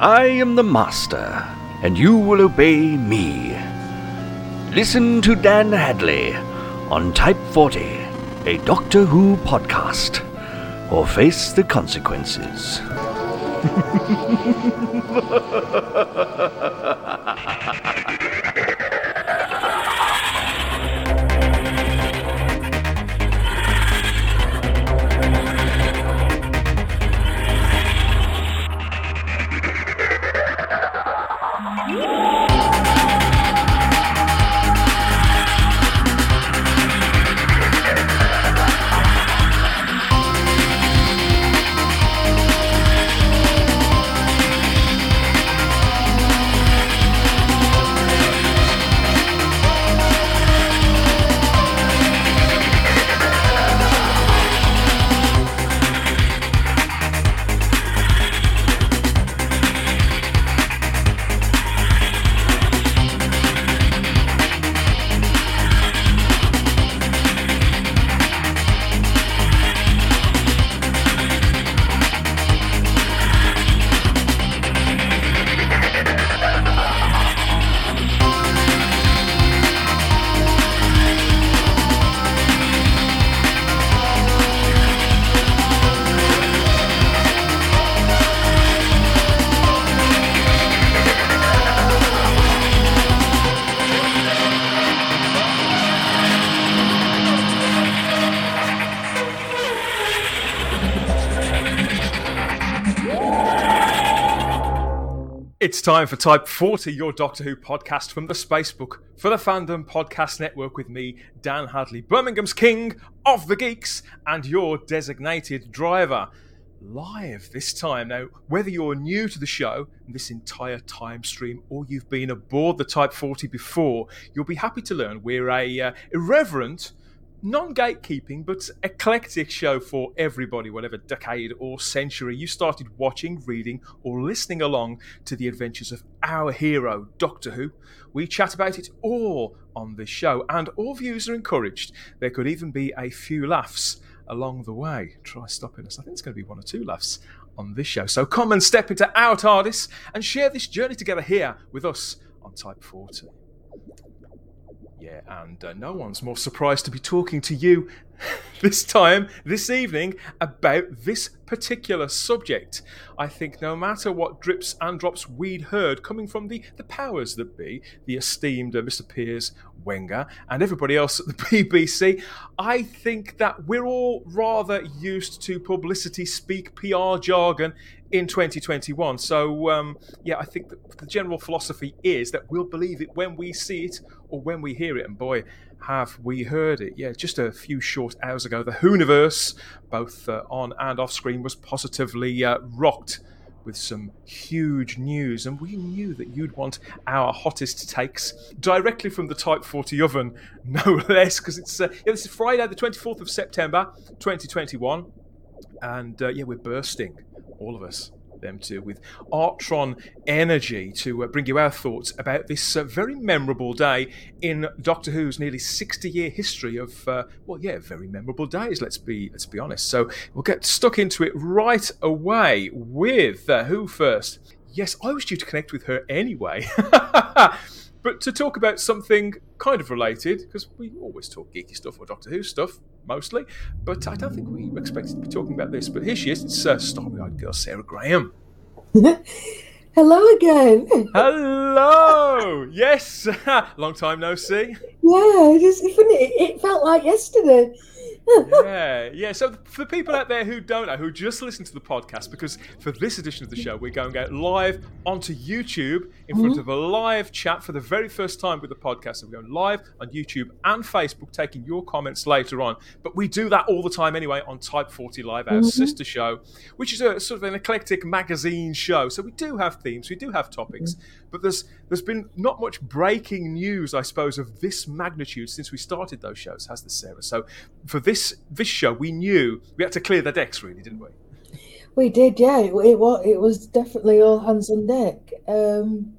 I am the Master, and you will obey me. Listen to Dan Hadley on Type 40, a Doctor Who podcast, or face the consequences. It's time for Type 40, your Doctor Who podcast from the Spacebook for the Fandom Podcast Network with me, Dan Hadley, Birmingham's King of the Geeks, and your designated driver. Live this time. Now, whether you're new to the show, this entire time stream, or you've been aboard the Type 40 before, you'll be happy to learn we're a uh, irreverent non gatekeeping, but eclectic show for everybody, whatever decade or century you started watching, reading, or listening along to the adventures of our hero, Doctor Who. We chat about it all on this show, and all views are encouraged. There could even be a few laughs along the way. Try stopping us. I think it's going to be one or two laughs on this show. So come and step into our TARDIS and share this journey together here with us on Type 40. Yeah, and uh, no one's more surprised to be talking to you this time, this evening, about this particular subject. I think no matter what drips and drops we'd heard coming from the, the powers that be, the esteemed uh, Mr. Piers Wenger, and everybody else at the BBC, I think that we're all rather used to publicity speak PR jargon in 2021. So, um, yeah, I think the general philosophy is that we'll believe it when we see it or when we hear it. And boy, have we heard it. Yeah, just a few short hours ago, the Whoniverse, both uh, on and off screen, was positively uh, rocked with some huge news, and we knew that you'd want our hottest takes directly from the Type 40 oven, no less, because it's uh, yeah, this is Friday, the 24th of September, 2021, and uh, yeah, we're bursting, all of us them to with Artron energy to uh, bring you our thoughts about this uh, very memorable day in Doctor Who's nearly 60 year history of uh, well yeah very memorable days let's be let's be honest. So we'll get stuck into it right away with uh, who first? Yes I was due to connect with her anyway but to talk about something kind of related because we always talk geeky stuff or Doctor Who stuff mostly. But I don't think we expected to be talking about this. But here she is. It's uh, Starry Eyed Girl Sarah Graham. Hello again. Hello. yes. Long time no see. Yeah, just it, it felt like yesterday yeah, yeah. So for people out there who don't know, who just listen to the podcast, because for this edition of the show, we're going out live onto YouTube in mm-hmm. front of a live chat for the very first time with the podcast. So we're going live on YouTube and Facebook, taking your comments later on. But we do that all the time anyway on Type 40 Live, our mm-hmm. sister show, which is a sort of an eclectic magazine show. So we do have themes, we do have topics, mm-hmm. But there's there's been not much breaking news, I suppose, of this magnitude since we started those shows, has the Sarah? So for this this this show, we knew we had to clear the decks, really, didn't we? We did, yeah. It, it was it was definitely all hands on deck. Um,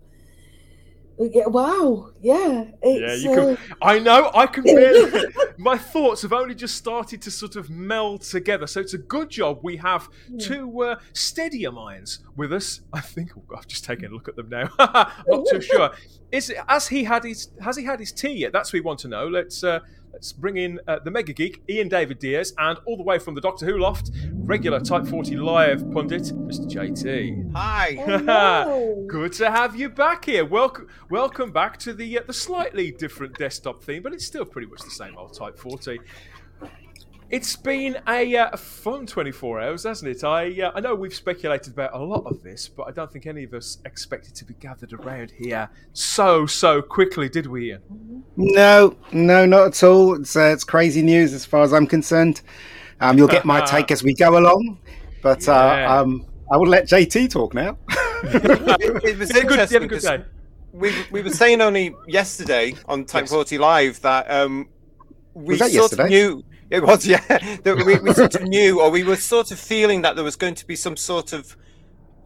Yeah, wow. Yeah. Yeah, you can. uh, I know. I can barely. my thoughts have only just started to sort of meld together. So it's a good job we have two uh, steadier minds with us. I think. Oh, I've just taken a look at them now. Not too sure. Is has he had his Has he had his tea yet? That's what we want to know. Let's. Uh, Let's bring in uh, the mega geek, Ian David Diaz, and all the way from the Doctor Who loft, regular Type 40 live pundit, Mr. JT. Hi. Good to have you back here. Welcome, welcome back to the uh, the slightly different desktop theme, but it's still pretty much the same old Type 40. It's been a, uh, fun 24 hours, hasn't it? I uh, I know we've speculated about a lot of this, but I don't think any of us expected to be gathered around here so so quickly, did we, Ian? No, no, not at all. It's uh, it's crazy news as far as I'm concerned. Um, you'll get my take as we go along, but Yeah. uh, um, I will let JT talk now. it, it was You had a good, you a interesting day. we we were saying only yesterday on Type Yes. 40 Live that um we Was that sort yesterday? of knew it was yeah that we, we sort of knew or we were sort of feeling that there was going to be some sort of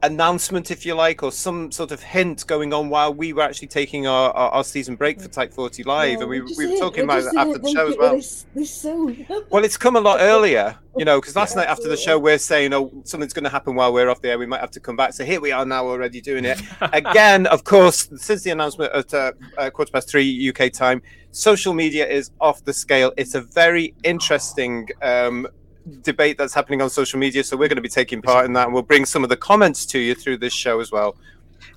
announcement if you like or some sort of hint going on while we were actually taking our, our, our season break for Type 40 Live No, and we, we were talking about it after the show as well This, soon. well, it's come a lot earlier, you know, because last Yeah, night after the show, we're saying, oh, something's going to happen while we're off the air. We might have to come back. So here we are now already doing it. Again, of course, since the announcement at uh, uh, quarter past three UK time, social media is off the scale. It's a very interesting um, debate that's happening on social media. So we're going to be taking part in that. And we'll bring some of the comments to you through this show as well.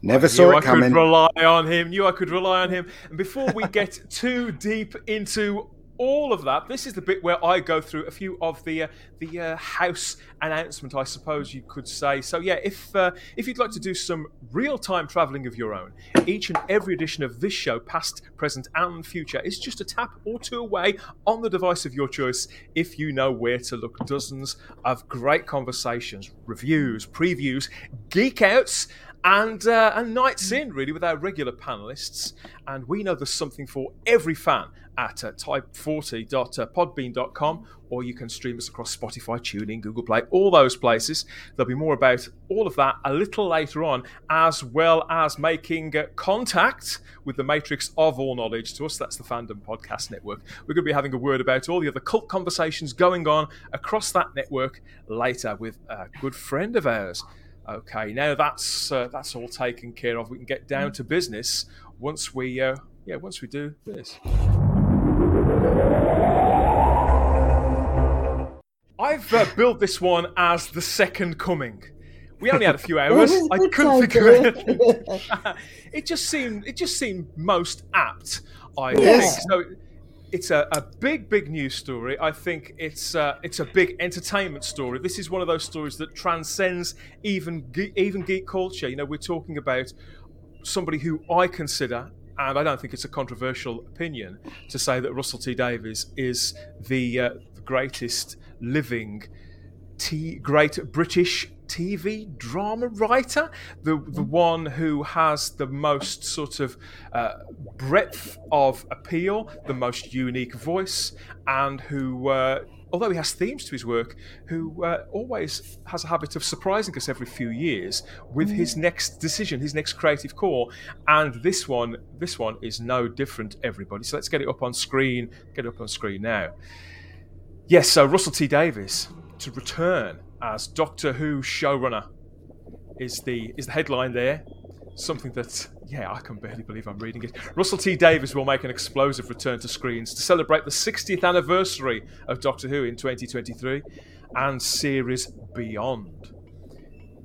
Never saw knew it I coming. could rely on him. Knew I could rely on him. And before we get too deep into all of that, this is the bit where I go through a few of the uh, the uh, house announcement, I suppose you could say. So yeah, if uh, if you'd like to do some real time travelling of your own, each and every edition of this show, past, present, and future, is just a tap or two away on the device of your choice. If you know where to look, dozens of great conversations, reviews, previews, geek outs and uh, and nights in really with our regular panelists and we know there's something for every fan at uh, type40.podbean.com or you can stream us across spotify TuneIn google play all those places. There'll be more about all of that a little later on as well as making uh, contact with the matrix of all knowledge. To us that's the fandom podcast network. We're going to be having a word about all the other cult conversations going on across that network later with a good friend of ours Okay, now that's uh, that's all taken care of. We can get down to business once we uh, yeah once we do this. I've uh, built this one as the second coming. We only had a few hours. I couldn't figure it. it just seemed it just seemed most apt. I Yes. think so. It's a, a big, big news story. I think it's uh, it's a big entertainment story. This is one of those stories that transcends even ge- even geek culture. You know, we're talking about somebody who I consider, and I don't think it's a controversial opinion, to say that Russell T Davies is the, uh, the greatest living T- great British TV drama writer, the the one who has the most sort of uh, breadth of appeal, the most unique voice, and who. Uh, Although he has themes to his work, who uh, always has a habit of surprising us every few years with his next decision, his next creative call, and this one, this one is no different. Everybody, so let's get it up on screen. Get it up on screen now. Yes, so Russell T Davies to return as Doctor Who showrunner is the is the headline there. Something that yeah, I can barely believe I'm reading it. Russell T Davies will make an explosive return to screens to celebrate the 60th anniversary of Doctor Who in 2023 and series beyond.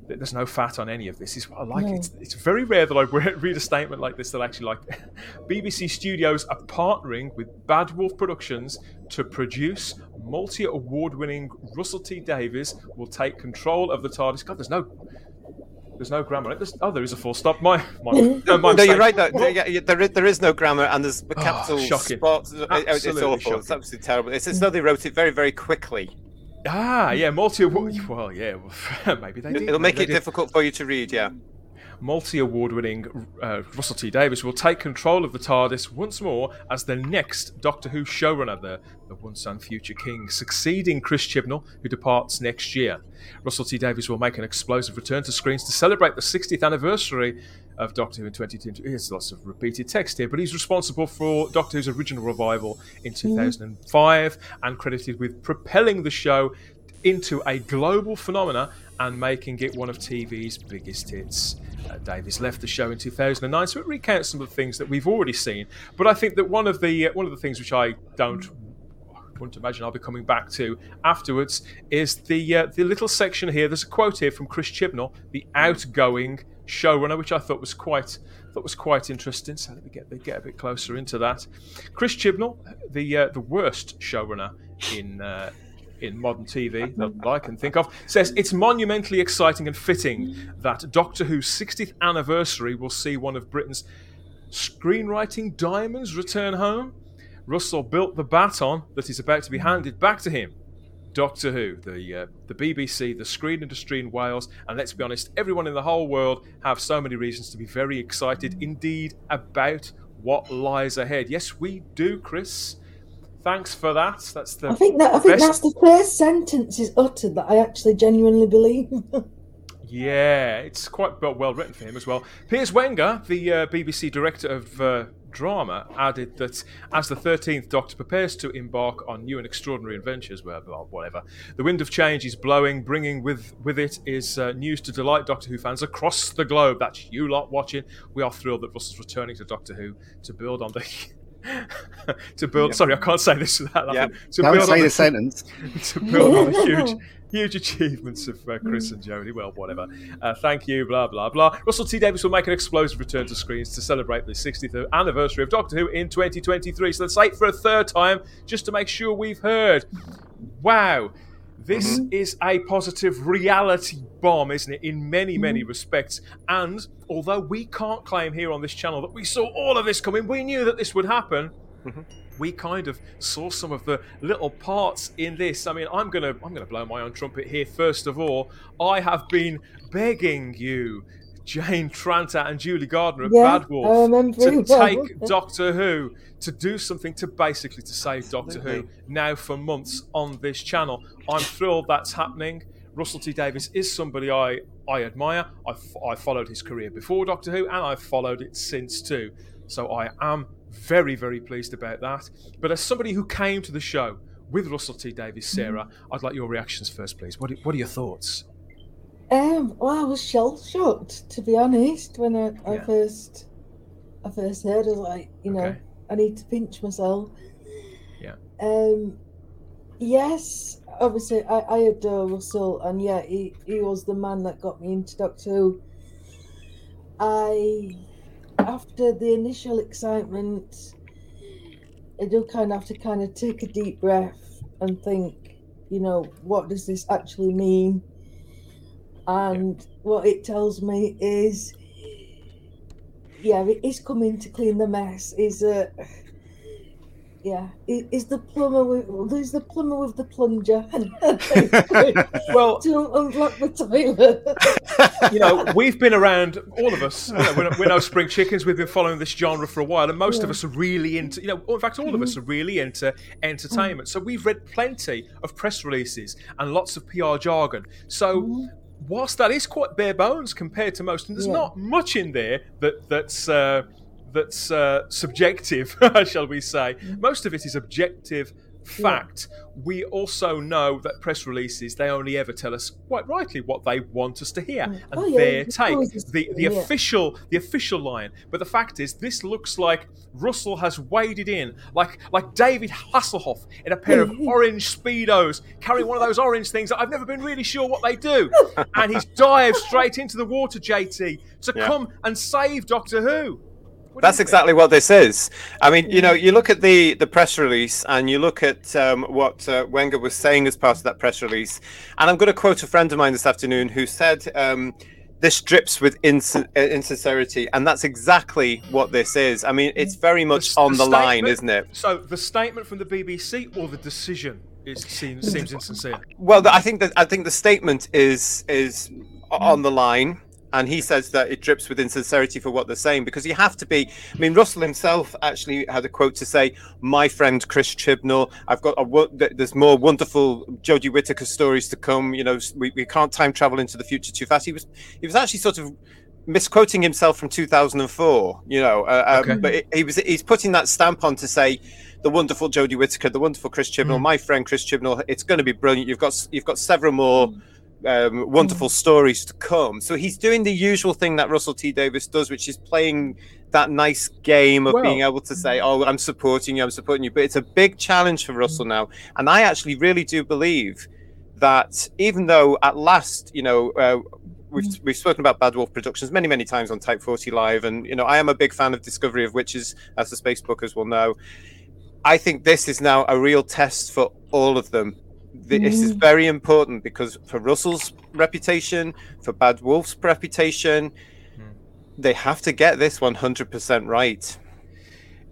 There's no fat on any of this. Is what I like. No. It's, it's very rare that I read a statement like this that actually like BBC Studios are partnering with Bad Wolf Productions to produce multi award-winning Russell T Davies will take control of the TARDIS. God, there's no there's no grammar. There's, oh, there is a full stop. My, my, no, my No, you're right. Though. Yeah, yeah, there, is, there is no grammar, and there's the Oh, capital shocking. spots. It- It's Absolutely awful. shocking. It's absolutely terrible. It's as though they wrote it very, very quickly. Ah, yeah, multi award. Well, yeah, well, maybe they did. It'll make maybe it they did. difficult for you to read. Yeah. Multi award winning uh, Russell T Davies will take control of the TARDIS once more as the next Doctor Who showrunner, the, the once and future king, succeeding Chris Chibnall, who departs next year. Russell T Davies will make an explosive return to screens to celebrate the 60th anniversary of Doctor Who in 2022. There's lots of repeated text here, but he's responsible for Doctor Who's original revival in 2005 and credited with propelling the show into a global phenomena and making it one of TV's biggest hits. Uh, Davies left the show in 2009, so it recounts some of the things that we've already seen. But I think that one of the uh, one of the things which I don't wouldn't imagine I'll be coming back to afterwards is the uh, the little section here. There's a quote here from Chris Chibnall, the outgoing showrunner, which I thought was quite thought was quite interesting. So let me get get a bit closer into that. Chris Chibnall, the uh, the worst showrunner in uh, in modern TV that I can think of, says it's monumentally exciting and fitting that Doctor Who's 60th anniversary will see one of Britain's screenwriting diamonds return home. Russell built the baton that is about to be handed back to him. Doctor Who, the uh, the BBC, the screen industry in Wales, and let's be honest, everyone in the whole world have so many reasons to be very excited indeed about what lies ahead. Yes, we do, Chris. Thanks for that. That's the. I think that I think best- that's the first sentence is uttered that I actually genuinely believe. Yeah, it's quite well, well written for him as well. Piers Wenger, the uh, BBC director of uh, drama, added that as the 13th Doctor prepares to embark on new and extraordinary adventures, well, well, whatever, the wind of change is blowing, bringing with, with it is uh, news to delight Doctor Who fans across the globe. That's you lot watching. We are thrilled that Russell's returning to Doctor Who to build on the. to build, sorry, I can't say this without laughing. To Don't build on say the- the sentence. to build on the huge, huge achievements of uh, Chris and Jodie. Well, whatever. Uh, thank you, blah, blah, blah. Russell T Davies will make an explosive return to screens to celebrate the 60th anniversary of Doctor Who in 2023. So let's say it for a third time just to make sure we've heard. Wow. This mm-hmm. is a positive reality bomb, isn't it, in many, many mm-hmm. respects. And although we can't claim here on this channel that we saw all of this coming, we knew that this would happen mm-hmm. we kind of saw some of the little parts in this. I mean, I'm gonna I'm gonna blow my own trumpet here. First of all, I have been begging you, Jane Tranter and Julie Gardner at Yeah, Bad Wolf, to well. take Doctor Who to do something to basically to save Doctor Who now for months on this channel. I'm thrilled that's happening. Russell T Davies is somebody I I admire. I, f- I followed his career before Doctor Who, and I've followed it since too. So I am very, very pleased about that. But as somebody who came to the show with Russell T Davies, Sarah, I'd like your reactions first, please. What what are your thoughts? Um, well, I was shell shocked to be honest when I, I first I first heard. I was like, you know, Okay. I need to pinch myself. Yeah. Um, yes, obviously I, I adore Russell, and yeah, he, he was the man that got me into Doctor Who. I, after the initial excitement, I do kind of have to kind of take a deep breath and think, you know, what does this actually mean? And what it tells me is, yeah, it is coming to clean the mess. Is uh, yeah, is the plumber with there's the plumber with the plunger Well, to unblock the toilet. you know, we've been around, all of us, you know, we're, we're no spring chickens. We've been following this genre for a while, and most of us are really into, you know, in fact, all of mm-hmm. us are really into entertainment. Mm. So we've read plenty of press releases and lots of PR jargon. So mm-hmm. Whilst that is quite bare bones compared to most, and there's Yeah. not much in there that that's. Uh, that's uh, subjective, shall we say? Most of it is objective fact. We also know that press releases they only ever tell us quite rightly what they want us to hear and Oh, yeah, their take, always the the the yeah. official the official line. But the fact is, this looks like Russell has waded in like like David Hasselhoff in a pair of orange speedos, carrying one of those orange things that I've never been really sure what they do, and he's dived straight into the water, JT, to Yeah. come and save Doctor Who. What That's exactly what this is. I mean, you know, you look at the the press release and you look at um, what uh, Wenger was saying as part of that press release, and I'm going to quote a friend of mine this afternoon who said. Um, this drips with ins- uh, insincerity, and that's exactly what this is. I mean, it's very much The- on the the line, isn't it? So the statement from the BBC or the decision is seems seems insincere. Well, I think that I think the statement is is on the line, and he says that it drips with insincerity for what they're saying because you have to be. I mean, Russell himself actually had a quote to say, "My friend Chris Chibnall, I've got a, there's more wonderful Jodie Whittaker stories to come. You know, we, we can't time travel into the future too fast." He was he was actually sort of misquoting himself from 2004. You know, uh, um, but he was he's putting that stamp on to say the wonderful Jodie Whittaker, the wonderful Chris Chibnall, mm. my friend Chris Chibnall. It's going to be brilliant. You've got you've got several more. Mm um, wonderful mm. stories to come. So he's doing the usual thing that Russell T Davies does, which is playing that nice game of well, being able to say, "Oh, I'm supporting you, I'm supporting you." But it's a big challenge for Russell now, and I actually really do believe that even though at last, you know. Uh, we've, mm. we've spoken about Bad Wolf Productions many, many times on Type 40 Live, and you know I am a big fan of Discovery of Witches, as the Space Bookers will know. I think this is now a real test for all of them this is mm. very important because for Russell's reputation, for Bad Wolf's reputation, mm. they have to get this 100% right.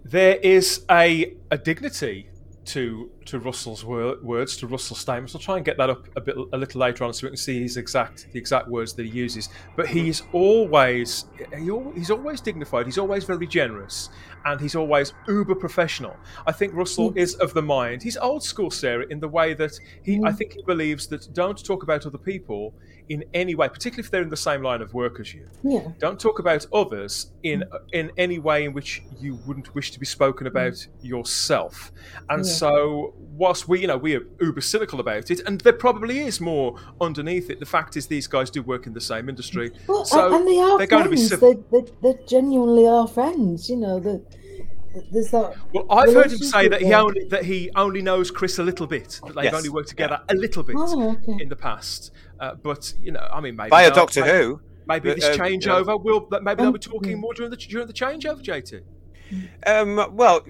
There is a, a dignity to to Russell's wor- words, to Russell's statements. I'll try and get that up a bit a little later on so we can see his exact the exact words that he uses. But he's always he, he's always dignified. He's always very generous, and he's always uber professional. I think Russell mm. is of the mind. He's old school, Sarah, in the way that he. Mm. I think he believes that don't talk about other people in any way, particularly if they're in the same line of work as you. Yeah. Don't talk about others in in any way in which you wouldn't wish to be spoken about mm. yourself. And yeah. so, whilst we, you know, we are uber cynical about it, and there probably is more underneath it. The fact is, these guys do work in the same industry, well, so and they are they're friends. going to be. Civil. They, they, they genuinely are friends. You know that there's that. Well, I've heard him say that he only that he only knows Chris a little bit. That they've yes. only worked together a little bit oh, okay. in the past. Uh, but you know, I mean, maybe by a Doctor maybe, Who. Maybe this um, changeover will. Maybe they'll be talking more during the during the changeover, JT. Um, well,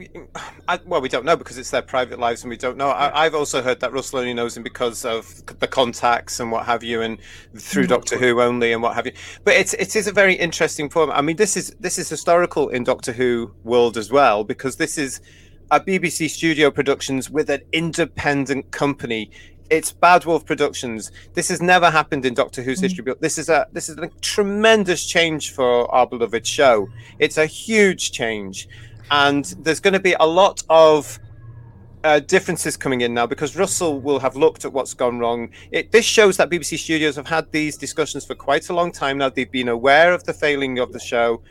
I, well, we don't know because it's their private lives, and we don't know. Yeah. I, have also heard that Russell only knows him because of the contacts and what have you, and through mm-hmm. Doctor Who only and what have you. But it's it is a very interesting form. I mean, this is this is historical in Doctor Who world as well because this is a BBC studio productions with an independent company it's Bad Wolf Productions. This has never happened in Doctor Who's mm. history, this is a this is a tremendous change for our beloved show. It's a huge change, and there's going to be a lot of uh, differences coming in now because Russell will have looked at what's gone wrong. It, this shows that BBC Studios have had these discussions for quite a long time now. They've been aware of the failing of the show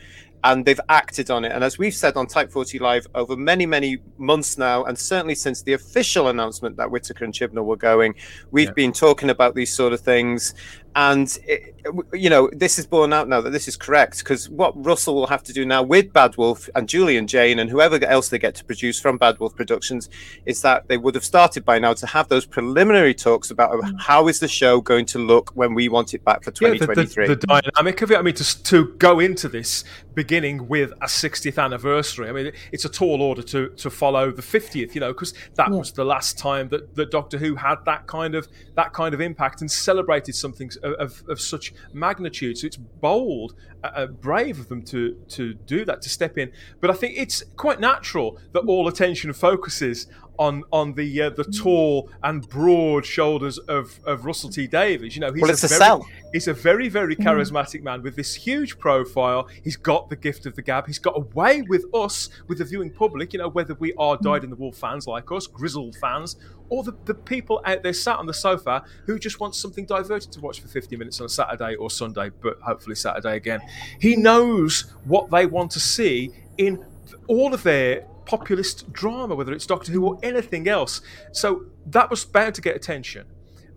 and they've acted on it. And as we've said on Type 40 Live over many, many months now, and certainly since the official announcement that Whittaker and Chibnall were going, we've yeah. been talking about these sort of things and it, you know this is borne out now that this is correct because what Russell will have to do now with Bad Wolf and Julian Jane and whoever else they get to produce from Bad Wolf Productions is that they would have started by now to have those preliminary talks about mm. how is the show going to look when we want it back for 2023. Yeah, the, the, the, dynamic of it. I mean, to to go into this beginning with a 60th anniversary. I mean, it's a tall order to to follow the 50th. You know, because that yeah. was the last time that, that Doctor Who had that kind of that kind of impact and celebrated something of, of such magnitude. So it's bold, uh, uh, brave of them to to do that, to step in. But I think it's quite natural that all attention focuses on on the uh, the tall and broad shoulders of, of Russell T Davies. You know, he's well, it's a, a very, sell. He's a very very mm. charismatic man with this huge profile. He's got the gift of the gab. He's got a way with us, with the viewing public. You know, whether we are mm. dyed in the wool fans like us, grizzled fans, or the, the people out there sat on the sofa who just want something diverted to watch for 50 minutes on a Saturday or Sunday, but hopefully Saturday again. He knows what they want to see in all of their populist drama, whether it's Doctor Who or anything else. So that was bound to get attention.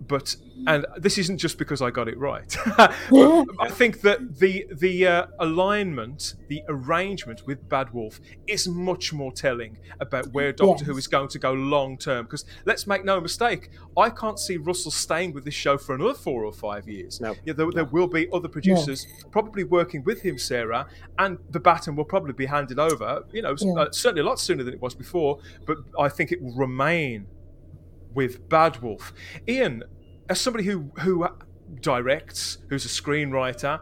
But and this isn't just because I got it right. I think that the the uh, alignment, the arrangement with Bad Wolf is much more telling about where Doctor yes. Who is going to go long term. Because let's make no mistake, I can't see Russell staying with this show for another four or five years. No. Yeah, there, there will be other producers no. probably working with him, Sarah, and the baton will probably be handed over. You know, yeah. uh, certainly a lot sooner than it was before. But I think it will remain with Bad Wolf. Ian, as somebody who who directs, who's a screenwriter,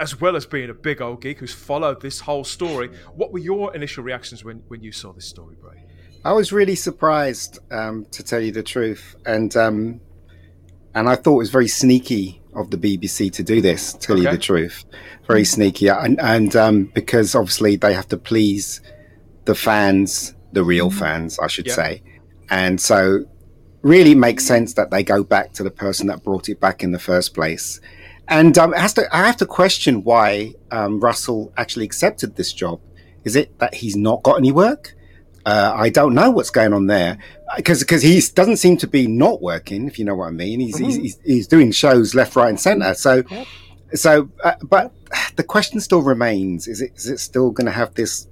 as well as being a big old geek who's followed this whole story, what were your initial reactions when, when you saw this story, Bray? I was really surprised, um, to tell you the truth, and um, and I thought it was very sneaky of the BBC to do this. To tell you the truth, very sneaky, and and um, because obviously they have to please the fans, the real fans, I should say, and so really makes sense that they go back to the person that brought it back in the first place. And um, it has to, I have to question why um, Russell actually accepted this job. Is it that he's not got any work? Uh, I don't know what's going on there because because he doesn't seem to be not working. If you know what I mean, he's he's, he's, he's doing shows left, right, and centre. So Yep. so, uh, but the question still remains: Is it is it still going to have this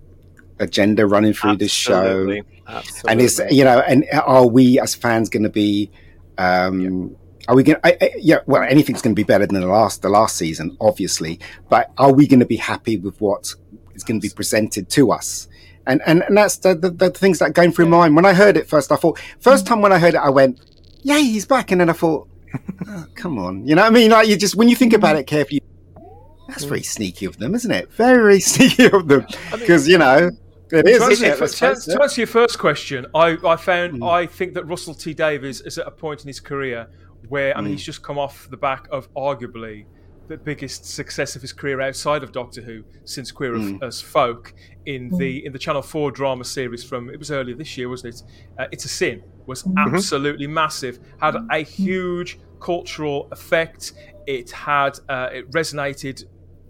agenda running through this show? Absolutely. and it's you know and are we as fans going to be um are we going to yeah well anything's going to be better than the last the last season obviously. But are we going to be happy with what is going to be presented to us? And and, and that's the, the, the things that are going through my mind. When i heard it first i thought first time when i heard it i went yay he's back. And then i thought oh, come on. You know what i mean? Like you just when you think about it carefully that's very sneaky of them isn't it? Very sneaky of them. Because you know it is To isn't answer, it? Let's to, face to answer your first question, I, I found Hmm. I think that Russell T Davies is at a point in his career where I mean Mm. he's just come off the back of arguably the biggest success of his career outside of Doctor Who since Queer Mm. as Folk in the in the Channel Four drama series from it was earlier this year, wasn't it? Uh, it's a Sin was absolutely massive, had a huge cultural effect. It had uh, it resonated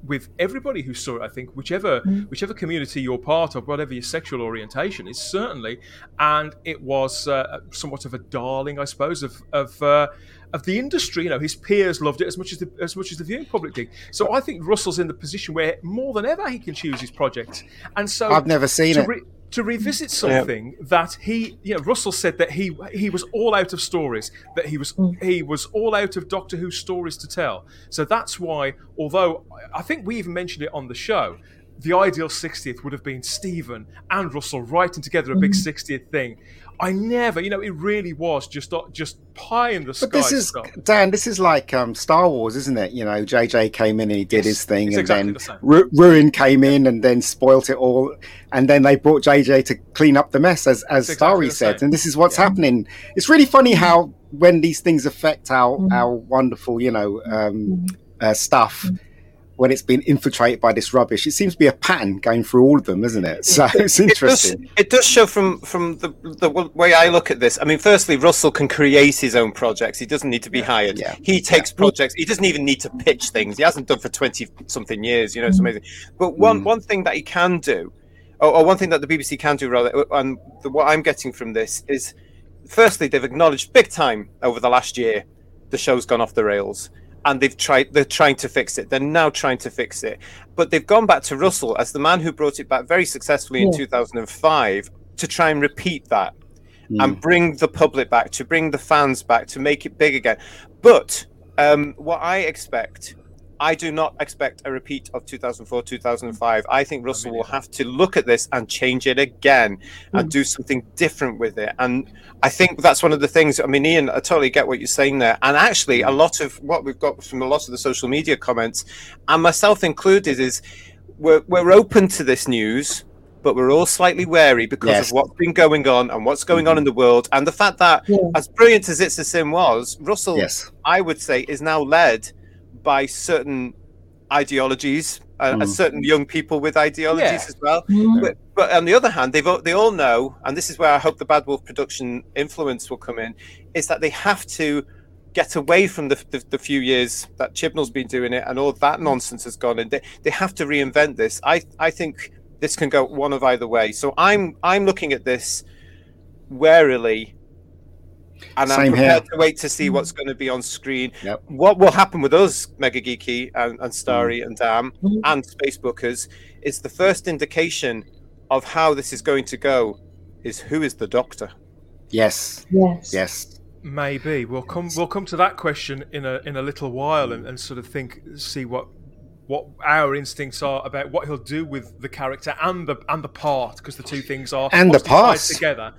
with everybody who saw it, I think, whichever whichever community you're part of, whatever your sexual orientation is, certainly, and it was uh, somewhat of a darling, I suppose, of of uh, of the industry. You know, his peers loved it as much as the as much as the viewing public did. So I think Russell's in the position where more than ever he can choose his projects, and so I've never seen it. re- to revisit something that he, you know, Russell said that he he was all out of stories, that he was mm. he was all out of Doctor Who stories to tell. So that's why, although I think we even mentioned it on the show, the ideal 60th would have been Steven and Russell writing together a big mm. 60th thing. I never, you know, it really was just just pie in the sky But this is stuff. Dan. This is like um, Star Wars, isn't it? You know, JJ came in and he did Yes, his thing, and exactly then the. Ru- Rian came in and then spoilt it all, and then they brought JJ to clean up the mess, as as exactly Starry said. same. And this is what's happening. It's really funny how when these things affect our our wonderful, you know, um, uh, stuff. When it's been infiltrated by this rubbish, it seems to be a pattern going through all of them, isn't it? So it's It does, interesting. it does show from from the the way I look at this. I mean, firstly, Russell can create his own projects. He doesn't need to be hired. yeah, He takes projects. He doesn't even need to pitch things. He hasn't done for twenty something years. You know, it's amazing. But one Mm. one thing that he can do, or, or one thing that the BBC can do, rather, and the, what I'm getting from this is, firstly, they've acknowledged big time over the last year the show's gone off the rails. And they've tried. They're trying to fix it. They're now trying to fix it, but they've gone back to Russell as the man who brought it back very successfully in 2005 to try and repeat that Mm. and bring the public back, to bring the fans back, to make it big again. But um, what I expect, I do not expect a repeat of 2004, 2005. I think Russell will have to look at this and change it again and hmm. do something different with it. And I think that's one of the things. I mean, Ian, I totally get what you're saying there. And actually, a hmm. lot of what we've got from a lot of the social media comments, and myself included, is we're, we're open to this news but we're all slightly wary because Yes. of what's been going on and what's going on hmm. in the world, and the fact that, Yeah. as brilliant as It's a Sin was, Russell, Yes. I would say, is now led by certain ideologies, uh, Mm. and certain young people with ideologies Yeah. as well. Mhm. But, but on the other hand, they've all- they all know, and this is where I hope the Bad Wolf production influence will come in, is that they have to get away from the, the, the few years that Chibnall's been doing it and all that nonsense has gone in. They, they have to reinvent this. I I think this can go one of either way. So I'm I'm looking at this warily. And I'm Same prepared here. to wait to see what's going to be on screen. Yep. What will happen with us, Mega Geeky and, and Starry and Dan Mhm. and Spacebookers, is the first indication of how this is going to go is who is the doctor? Yes. Yes. Yes. Maybe we'll come we'll come to that question in a in a little while and, and sort of think see what what our instincts are about what he'll do with the character and the and the part because the two things are And the obviously tied past. together.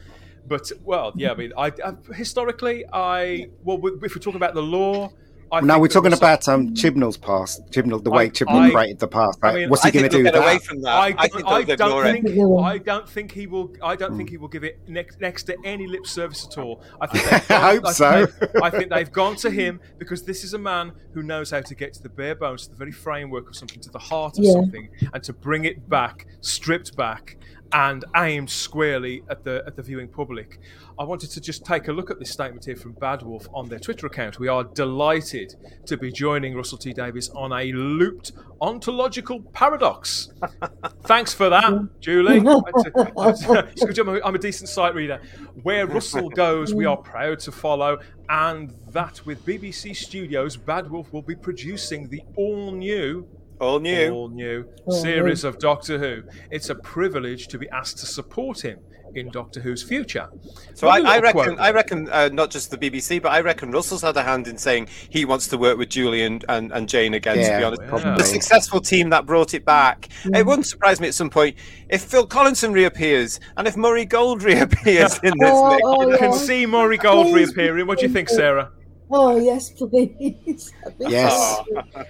But well, yeah, I mean, I, I historically I well, if we're talking about the law, I no, we're talking about um, Chibnall's past. Chibnall, the way I- Chibnall I- rated the past. I Right? mean, What's he going to do they'll with get away from that. I, I, don't, think I they'll don't think I don't think he will. I don't think he will give it next, next to any lip service at all. I think I they've gone, hope think so. they've- I think they've gone to him because this is a man who knows how to get to the bare bones, to the very framework of something, to the heart of Yeah. something, and to bring it back, stripped back, and aimed squarely at the at the viewing public. I wanted to just take a look at this statement here from Bad Wolf on their Twitter account. We are delighted to be joining Russell T Davies on a looped ontological paradox. Thanks for that, Julie. I'm I'm a decent sight reader. Where Russell goes, we are proud to follow, and that with BBC Studios, Bad Wolf will be producing the all new All new. all new All series of Doctor Who. It's a privilege to be asked to support him in Doctor Who's future. So I, I reckon, quote. I reckon, uh, not just the BBC, but I reckon Russell's had a hand in saying he wants to work with Julie and, and, and Jane again. to be honest, probably. the successful team that brought it back. It wouldn't surprise me at some point if Phil Collinson reappears and if Murray Gold reappears in this. Oh, mix. oh, You can see Murray Gold Please. reappearing. What do you think, Sarah? Oh yes, please. Yes.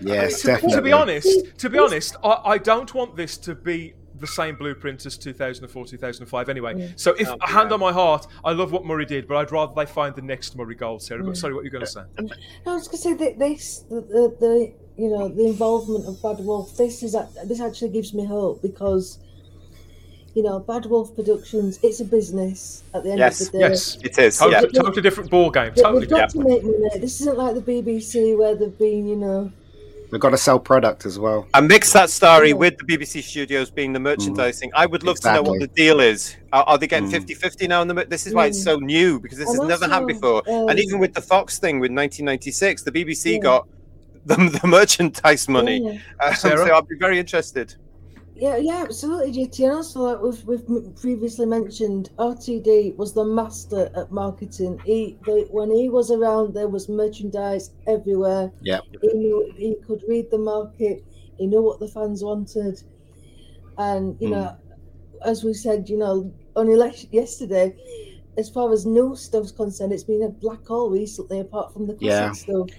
Yes, To, definitely. to be honest, to be honest, I, I don't want this to be the same blueprint as 2004, 2005. Anyway, so if Oh, a hand yeah. on my heart, I love what Murray did, but I'd rather they find the next Murray Gold, Sarah. But sorry, what you're going to say? Um, I was going to say that this, the, the, the, you know, the involvement of Bad Wolf. This is ac- this actually gives me hope because, you know, Bad Wolf Productions. It's a business at the end Yes, of the day. Yes, It is. totally, Yeah. totally different ball game. They- Totally They've got different. to make money. This isn't like the BBC where they've been, you know. We've got to sell product as well. And mix that story Yeah. with the BBC Studios being the merchandising. I would love to know what the deal is. Are, are they getting Mm. 50 50 now? In the, mer- this is why it's Mm. so new because this And has never happened before. um, and even with the Fox thing with 1996, the BBC Yeah. got the, the merchandise money. Yeah. Uh, so I'd be very interested. Yeah, yeah, absolutely, JT. And also, like we've, we've previously mentioned, RTD was the master at marketing. He, the, when he was around, there was merchandise everywhere. Yep. He knew he could read the market. He knew what the fans wanted, and you hmm. know, as we said, you know, only election, yesterday, as far as new stuff's concerned, it's been a black hole recently, apart from the classic Yeah. stuff.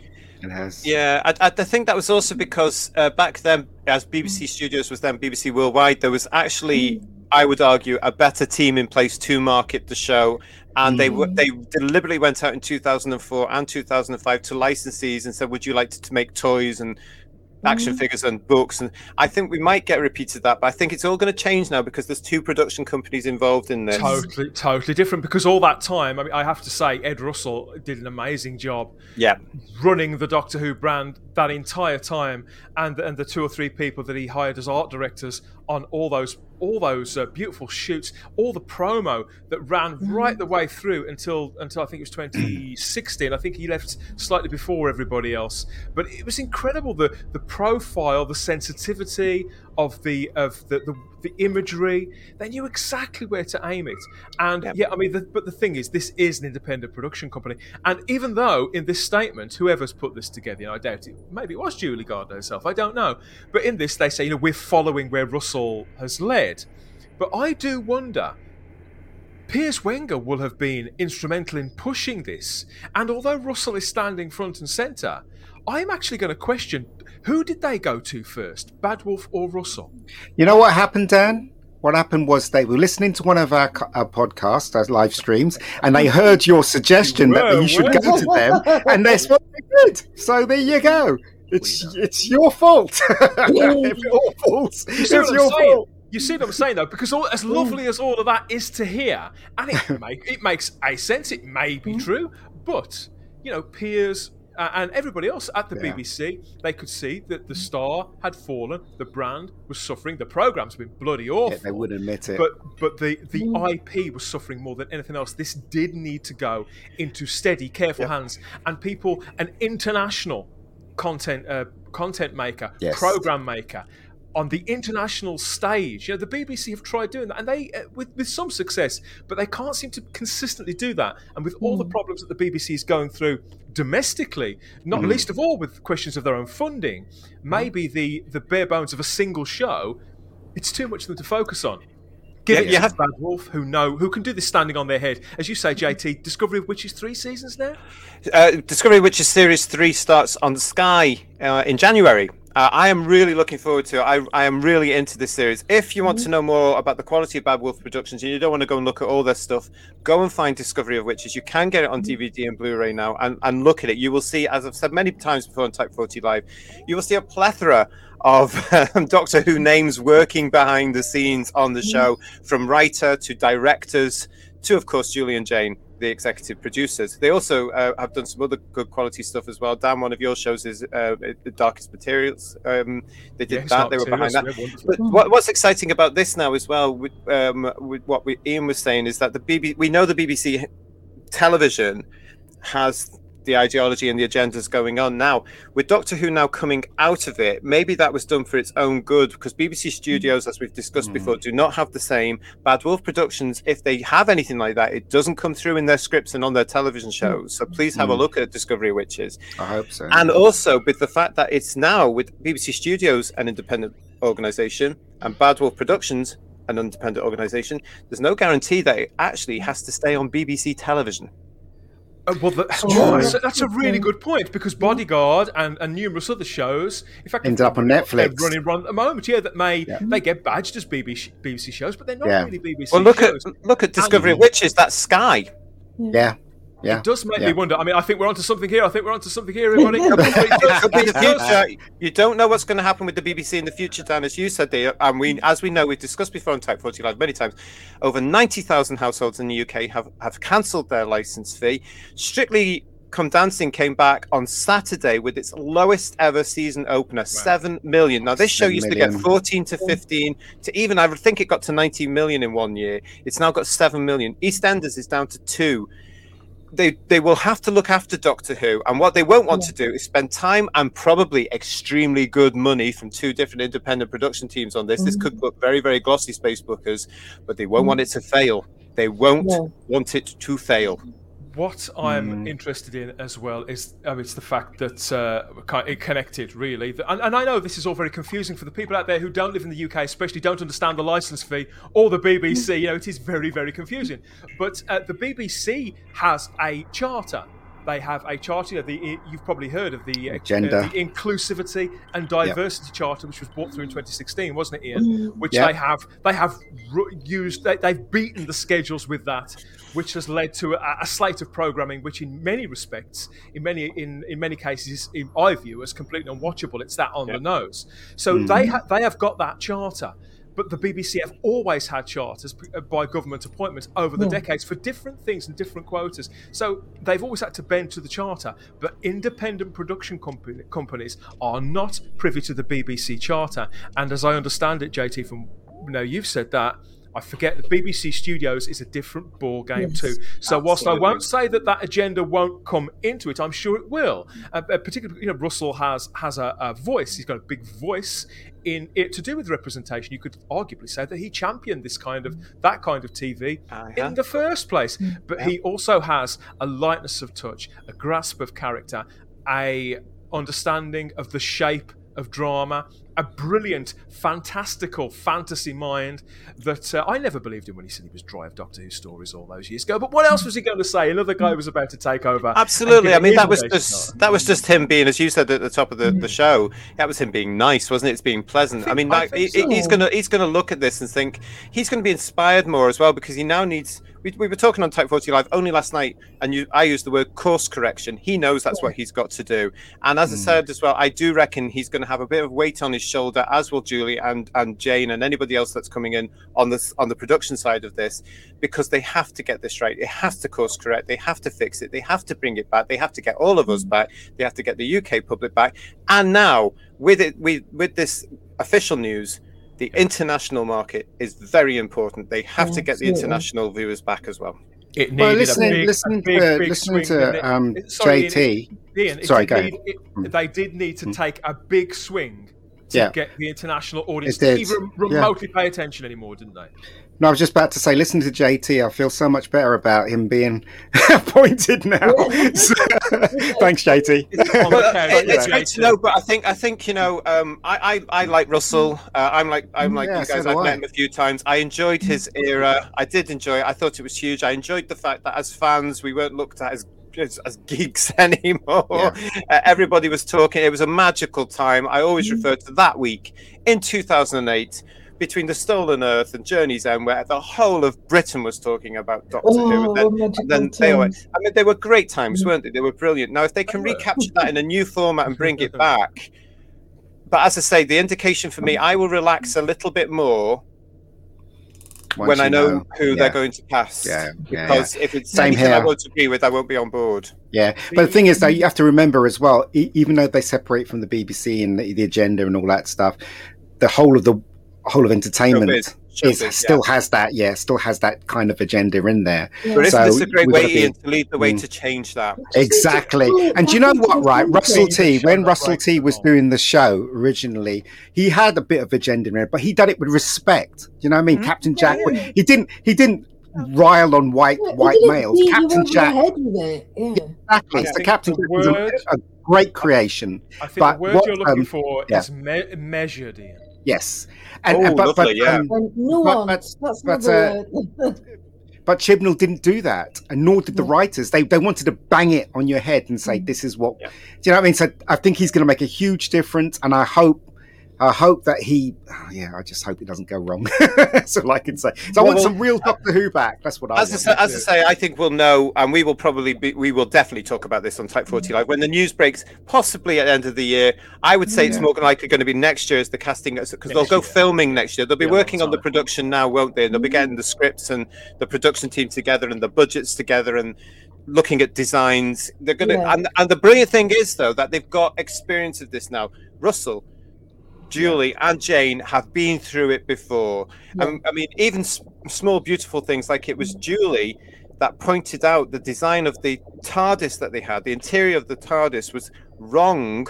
It has. Yeah, I, I think that was also because uh, back then, as BBC Studios was then BBC Worldwide, there was actually, I would argue, a better team in place to market the show. And they w- Mm. they deliberately went out in 2004 and 2005 to licensees and said, "Would you like to, to make toys and action Mhm. figures and books?" And I think we might get repeated that, but I think it's all going to change now because there's two production companies involved in this. Totally, totally different. Because all that time, I mean, I have to say, Ed Russell did an amazing job Yeah, running the Doctor Who brand that entire time, and and the two or three people that he hired as art directors on all those all those uh, beautiful shoots, all the promo that ran right the way through until until I think it was 2016. I think he left slightly before everybody else, but it was incredible the the profile, the sensitivity of the of the the, the imagery. They knew exactly where to aim it, and Yep. yeah, I mean, the, but the thing is, this is an independent production company, and even though in this statement, whoever's put this together, you know, I doubt it, maybe it was Julie Gardner herself, I don't know, but in this they say, you know, we're following where Russell has led, but I do wonder. Piers Wenger will have been instrumental in pushing this, and although Russell is standing front and centre, I'm actually going to question who did they go to first, Bad Wolf or Russell? You know what happened, Dan? What happened was they were listening to one of our, our podcasts, our live streams, and they heard your suggestion that you should go to them, and that's what they did. So there you go. It's it's your fault. it's your fault. You It's your fault. You see what I'm saying, though, because all, as lovely as all of that is to hear, and it make, it makes a sense. It may be true, but you know, Piers uh, and everybody else at the Yeah. BBC, they could see that the star had fallen, the brand was suffering, the program's been bloody awful. Yeah, they would admit it. But but the the IP was suffering more than anything else. This did need to go into steady, careful hands, and people, an international content uh, content maker, Yes. program maker. On the international stage, you know the BBC have tried doing that, and they uh, with with some success, but they can't seem to consistently do that. And with all the problems that the BBC is going through domestically, not least of all with questions of their own funding, maybe the the bare bones of a single show, it's too much for them to focus on Give Yeah, it you to have- Bad Wolf, who know, who can do this standing on their head. As you say, JT, Discovery of Witches three seasons now. Uh, Discovery of Witches Series 3 starts on Sky uh, in January. Uh, I am really looking forward to it. I, I am really into this series. If you want to know more about the quality of Bad Wolf Productions and you don't want to go and look at all their stuff, go and find Discovery of Witches. You can get it on DVD and Blu ray now and, and look at it. You will see, as I've said many times before on Type 40 Live, you will see a plethora of um, Doctor Who names working behind the scenes on the show, from writer to directors to, of course, Julian Jane, the executive producers. They also uh, have done some other good quality stuff as well. Dan, one of your shows is uh, The Darkest Materials. Um, they did Yeah, that, they were behind that. yeah. But what, what's exciting about this now as well, with, um, with what we, Ian was saying, is that the BBC, we know the BBC television has the ideology and the agendas going on now. With Doctor Who now coming out of it, maybe that was done for its own good because BBC Studios, as we've discussed before, do not have the same. Bad Wolf Productions, if they have anything like that, it doesn't come through in their scripts and on their television shows. So please have a Mm. look at Discovery Witches. I hope so. And also with the fact that it's now with BBC Studios, an independent organization, and Bad Wolf Productions, an independent organization, there's no guarantee that it actually has to stay on BBC television. Uh, well, the, Oh, that's, that's a really good point because Bodyguard and, and numerous other shows, in fact, Ended up on Netflix. running run at the moment. Yeah, that may Yeah. they get badged as BBC, BBC shows, but they're not Yeah. really BBC Well, look shows. at look at Discovery And- Witches. That's Sky. yeah, yeah. It does make Yeah. me wonder. I mean, I think we're onto something here. I think we're onto something here, everybody. Could be the future. You don't know what's going to happen with the BBC in the future, Dan. As you said there, and we, as we know, we've discussed before on Type 40 Live many times. Over 90,000 households in the UK have have cancelled their license fee. Strictly Come Dancing came back on Saturday with its lowest ever season opener, seven million. Now this show Seven used to get 14 to 15 to even I think it got to 19 million in one year. It's now got seven million. EastEnders is down to two they they will have to look after Doctor Who, and what they won't want to do is spend time and probably extremely good money from two different independent production teams on this. This Mhm. could look very very glossy, space bookers, but they won't want it to fail. They won't No. want it to fail. What I'm Mm. interested in as well is um, it's the fact that uh, it connected really, and, and I know this is all very confusing for the people out there who don't live in the UK, especially don't understand the license fee or the BBC. You know, it is very very confusing. But uh, the BBC has a charter. They have a charter. You know, the, you've probably heard of the, uh, the Inclusivity and Diversity Charter, which was brought through in 2016, wasn't it, Ian? Mm. which Yeah. they have they have used they, they've beaten the schedules with that which has led to a, a slate of programming which in many respects in many in, in many cases in I view as completely unwatchable it's that on Yeah. the nose so they ha- they have got that charter but the BBC have always had charters uh, by government appointment over the Yeah. decades for different things and different quotas. So they've always had to bend to the charter. But independent production company, companies are not privy to the BBC charter. And as I understand it, JT, from you know you've said that. I forget the BBC Studios is a different ball game Yes. too. So whilst I won't say that that agenda won't come into it, I'm sure it will. Uh, uh, particularly, you know, Russell has has a, a voice. He's got a big voice in it to do with representation. You could arguably say that he championed this kind of that kind of TV Uh-huh. in the first place. But he also has a lightness of touch, a grasp of character, a understanding of the shape of drama, a brilliant, fantastical fantasy mind that uh, I never believed in when he said he was dry of Doctor Who stories all those years ago. But what else was he going to say? Another guy was about to take over. Absolutely. I mean, that was just that was just him being, as you said at the top of the, the show. That was him being nice, wasn't it? It's being pleasant. I, think- mean, I like, think he- he's gonna he's gonna look at this and think he's gonna be inspired more as well because he now needs. We, we were talking on Type 40 Live only last night, and you, I used the word course correction. He knows that's what he's got to do. And as I hmm. said as well, I do reckon he's going to have a bit of weight on his shoulder, as will Julie and, and Jane and anybody else that's coming in on this on the production side of this, because they have to get this right. They have to course correct. They have to fix it. They have to bring it back. They have to get all of us hmm. back. They have to get the UK public back. And now with it, with with this official news. The international market is very important. They have to get the international viewers back as well. It Well, needed listening, a big, listening a big, to big listening swing, to um, Sorry, Ian, JT. Ian, Sorry, did go ahead. need- it- Mm. they did need to take a big swing to Yeah. get the international audience to did. even Yeah. remotely pay attention anymore, didn't they? No, I was just about to say, listen to JT. I feel so much better about him being appointed now. So- thanks, JT. on the But, uh, it- it's yeah. great to know, but I think I think you know um, I, I I like Russell. Uh, I'm like I'm like Yeah, you so guys. do I've I. met him a few times. I enjoyed his era. I did enjoy it. I thought it was huge. I enjoyed the fact that as fans we weren't looked at as as, as geeks anymore. Uh, everybody was talking. It was a magical time. I always refer to that week in 2008 between the Stolen Earth and Journey's End, where the whole of Britain was talking about Doctor Who. Oh, And then, and then they were i mean, they were great times, mm. weren't they? They were brilliant. Now, if they can recapture that in a new format and bring it back, but as I say, the indication for me, I will relax a little bit more Once when I know, who Yeah. they're going to cast. Yeah, yeah, because if it's the Same anything I here. won't agree with, I won't be on board. Yeah, but the thing is, though, you have to remember as well, e- even though they separate from the BBC and the, the agenda and all that stuff, the whole of the whole of entertainment Showbiz, is, showbiz, still has that. Yeah, still has that kind of agenda in there. Yeah. But So this a great we've way, gotta be- Ian, to lead the way Mm. to change that? Exactly. Oh, And do you know what, right? Russell. T, when Russell breaks T was mold. doing the show originally, he had a bit of agenda in there, but he done it with respect. You know what I mean? Mhm. Captain Jack, Yeah. he didn't, he didn't rile on white Yeah, white males. Captain Jack, head with it. Yeah. exactly. I So Captain the Jack was a, a great creation. I think But the word what, you're looking um, for yeah. is me- measured, Ian. Yes, and, Oh, and- but, but, yeah. um, And nuance. that's but, uh, but Chibnall didn't do that, and nor did the Yeah. writers. They they wanted to bang it on your head and say, Mm. "This is what." Yeah. Do you know what I mean? So I think he's going to make a huge difference, and I hope. I hope that he, yeah, I just hope it doesn't go wrong. That's all I can say. So I want Well, some real Doctor Who back. That's what I As I, as I say, I think we'll know, and we will probably be, we will definitely talk about this on Type 40 mm. Live when the news breaks, possibly at the end of the year. I would say it's Yeah. more likely going to be next year as the casting, because they'll go filming next year. They'll be Yeah, working on the production now, won't they? And they'll be getting the mm. scripts and the production team together and the budgets together and looking at designs. They're going to, Yeah. and, and the brilliant thing is, though, that they've got experience of this now. Russell, Julie, and Jane have been through it before. Yeah. Um, I mean, even s- small, beautiful things like it was Julie that pointed out the design of the TARDIS that they had. The interior of the TARDIS was wrong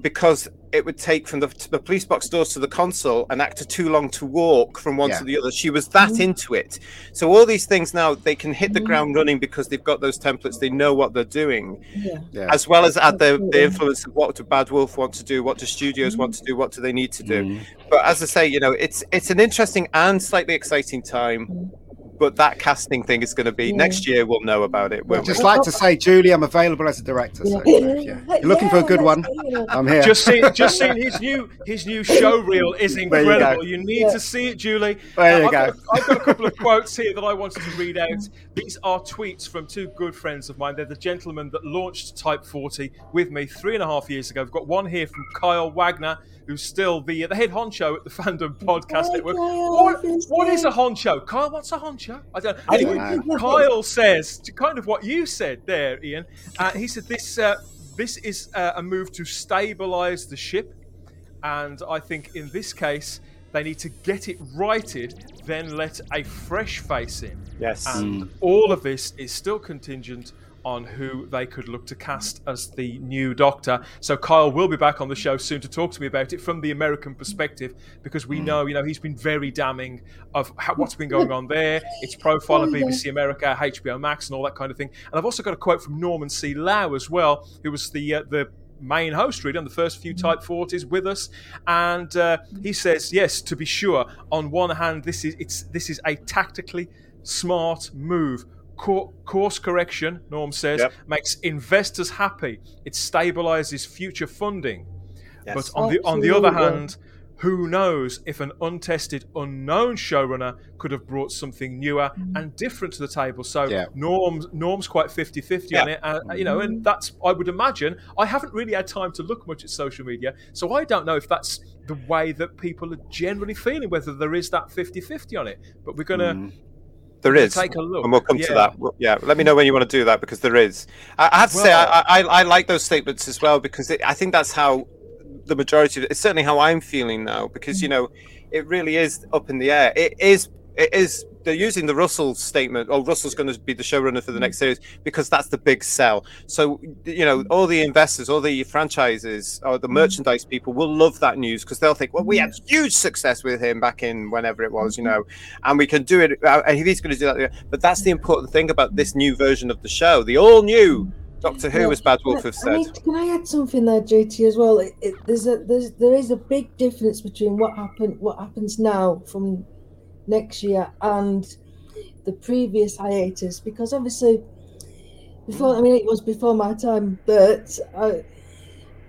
because it would take from the, the police box doors to the console an actor too long to walk from one Yeah. to the other. She was that Mhm. into it. So all these things now they can hit the Mhm. ground running because they've got those templates. They know what they're doing yeah. yeah. as well as add the, the influence of what do Bad Wolf want to do, what do studios want to do, what do they need to do. Mm. But as I say, you know, it's it's an interesting and slightly exciting time. But that casting thing is going to be Yeah. next year. We'll know about it. I'd won't just we? like to say, Julie, I'm available as a director. So, Yeah. you're, you're looking for a good one, let's- you know. I'm here. Just see, just seeing his new his new show reel is incredible. go. You, need Yeah. to see it, Julie. There you I've, go. Got, I've got a couple of quotes here that I wanted to read out. These are tweets from two good friends of mine. They're the gentlemen that launched Type 40 with me three and a half years ago. I've got one here from Kyle Wagner, who's still the the head honcho at the Fandom Podcast Hi, Network. Kyle, What, what is a honcho? Kyle, what's a honcho? I don't I Anyway, don't know. Kyle says to kind of what you said there, Ian. Uh, he said this uh, this is uh, a move to stabilize the ship, and I think in this case they need to get it righted, then let a fresh face in. Yes. And all of this is still contingent on who they could look to cast as the new Doctor. So Kyle will be back on the show soon to talk to me about it from the American perspective, because we know, you know, he's been very damning of how, what's been going on there. Its profile on Oh. BBC America, HBO Max, and all that kind of thing. And I've also got a quote from Norman C. Lau as well, who was the uh, the main host really on the first few type 40s with us and uh, he says yes to be sure on one hand this is it's this is a tactically smart move course correction norm says Yep. makes investors happy it stabilizes future funding Yes. but on the on the other hand who knows if an untested unknown showrunner could have brought something newer and different to the table so Yeah. norm's norm's quite 50-50 on Yeah. it uh, you know and that's i would imagine i haven't really had time to look much at social media so i don't know if that's the way that people are generally feeling whether there is that 50-50 on it but we're gonna Mm. There is. take a look And we'll come to Yeah. that. Well, Yeah, let me know when you want to do that because there is. I, I have to say, I, I, I like those statements as well because it, I think that's how the majority of it, it's certainly how I'm feeling now because, mm. you know, it really is up in the air. It is, it is they're using the Russell statement. Oh, Russell's going to be the showrunner for the next mm. series because that's the big sell. So you know, all the investors, all the franchises, or the mm. merchandise people will love that news because they'll think, well, we had mm. huge success with him back in whenever it was, you mm-hmm. know, and we can do it. Uh, and he's going to do that. But that's the important thing about this new version of the show, the all new Doctor Who, as Bad Wolf have I said. mean, can I add something there, JT, as well? It, it, there's a there's there is a big difference between what happened what happens now from next year and the previous hiatus because obviously before I mean it was before my time, but I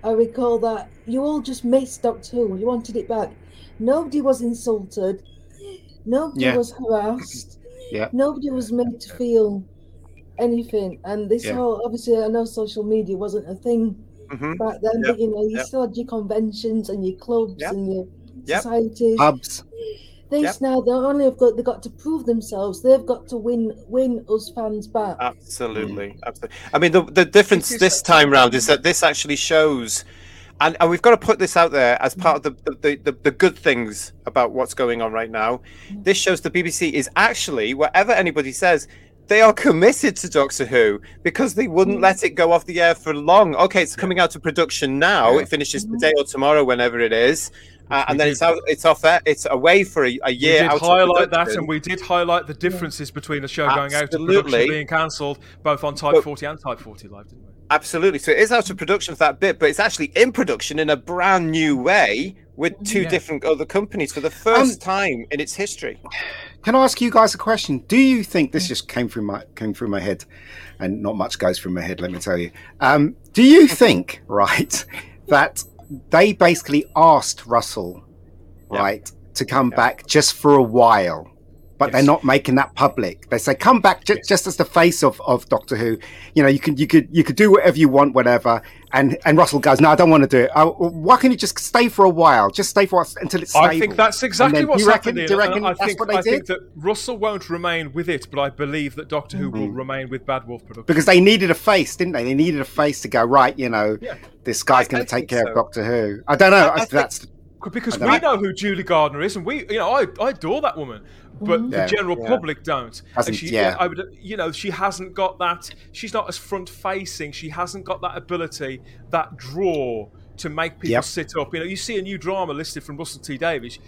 I recall that you all just missed Doctor Who. You wanted it back. Nobody was insulted. Nobody Yeah. was harassed. Yeah. Nobody was made to feel anything. And this Yeah. whole obviously I know social media wasn't a thing Mhm. back then, Yep. but you know, you Yep. still had your conventions and your clubs Yep. and your Yep. societies. Hubs. This Yep. now they only have got they got to prove themselves. They've got to win win us fans back. Absolutely, absolutely. I mean, the, the difference It is this time round is that this actually shows, and, and we've got to put this out there as mm-hmm. part of the, the, the, the good things about what's going on right now. Mm-hmm. This shows the BBC is actually, whatever anybody says, they are committed to Doctor Who because they wouldn't mm-hmm. let it go off the air for long. Okay, it's coming out of production now. Yeah. It finishes today or tomorrow, whenever it is. Uh, we and then did- it's out. It's off. Air, it's away for a, a We year. did out of highlight that, and we did highlight the differences between the show going out and production being cancelled, both on Type But- 40 and Type 40 Live, didn't we? Absolutely. So it is out of production for that bit, but it's actually in production in a brand new way with two Yeah. different other companies for the first time in its history. Can I ask you guys a question? Do you think this just came through my came through my head, and not much goes through my head? Let me tell you. Um, do you think, right, that they basically asked Russell, Yeah. right, to come back just for a while, but they're not making that public? They say come back ju- just as the face of, of Doctor Who. You know, you can you could you could do whatever you want, whatever. And and Russell goes, no, I don't want to do it. Uh, why can't you just stay for a while? Just stay for us until it's stable. I think that's exactly then- what's do you reckon- happening. do you reckon and I that's think, what they I think did? that Russell won't remain with it, but I believe that Doctor Who will remain with Bad Wolf Productions. because they needed a face, didn't they? They needed a face to go right. You know, Yeah. this guy's going to take care so. of Doctor Who. I don't know. I- I I, think- that's because we don't know who Julie Gardner is, and we, you know, I, I adore that woman, but Mhm. the general Yeah. public don't. And she, yeah. I would, you know, she hasn't got that. She's not as front facing. She hasn't got that ability, that draw to make people Yep. sit up. You know, you see a new drama listed from Russell T Davies.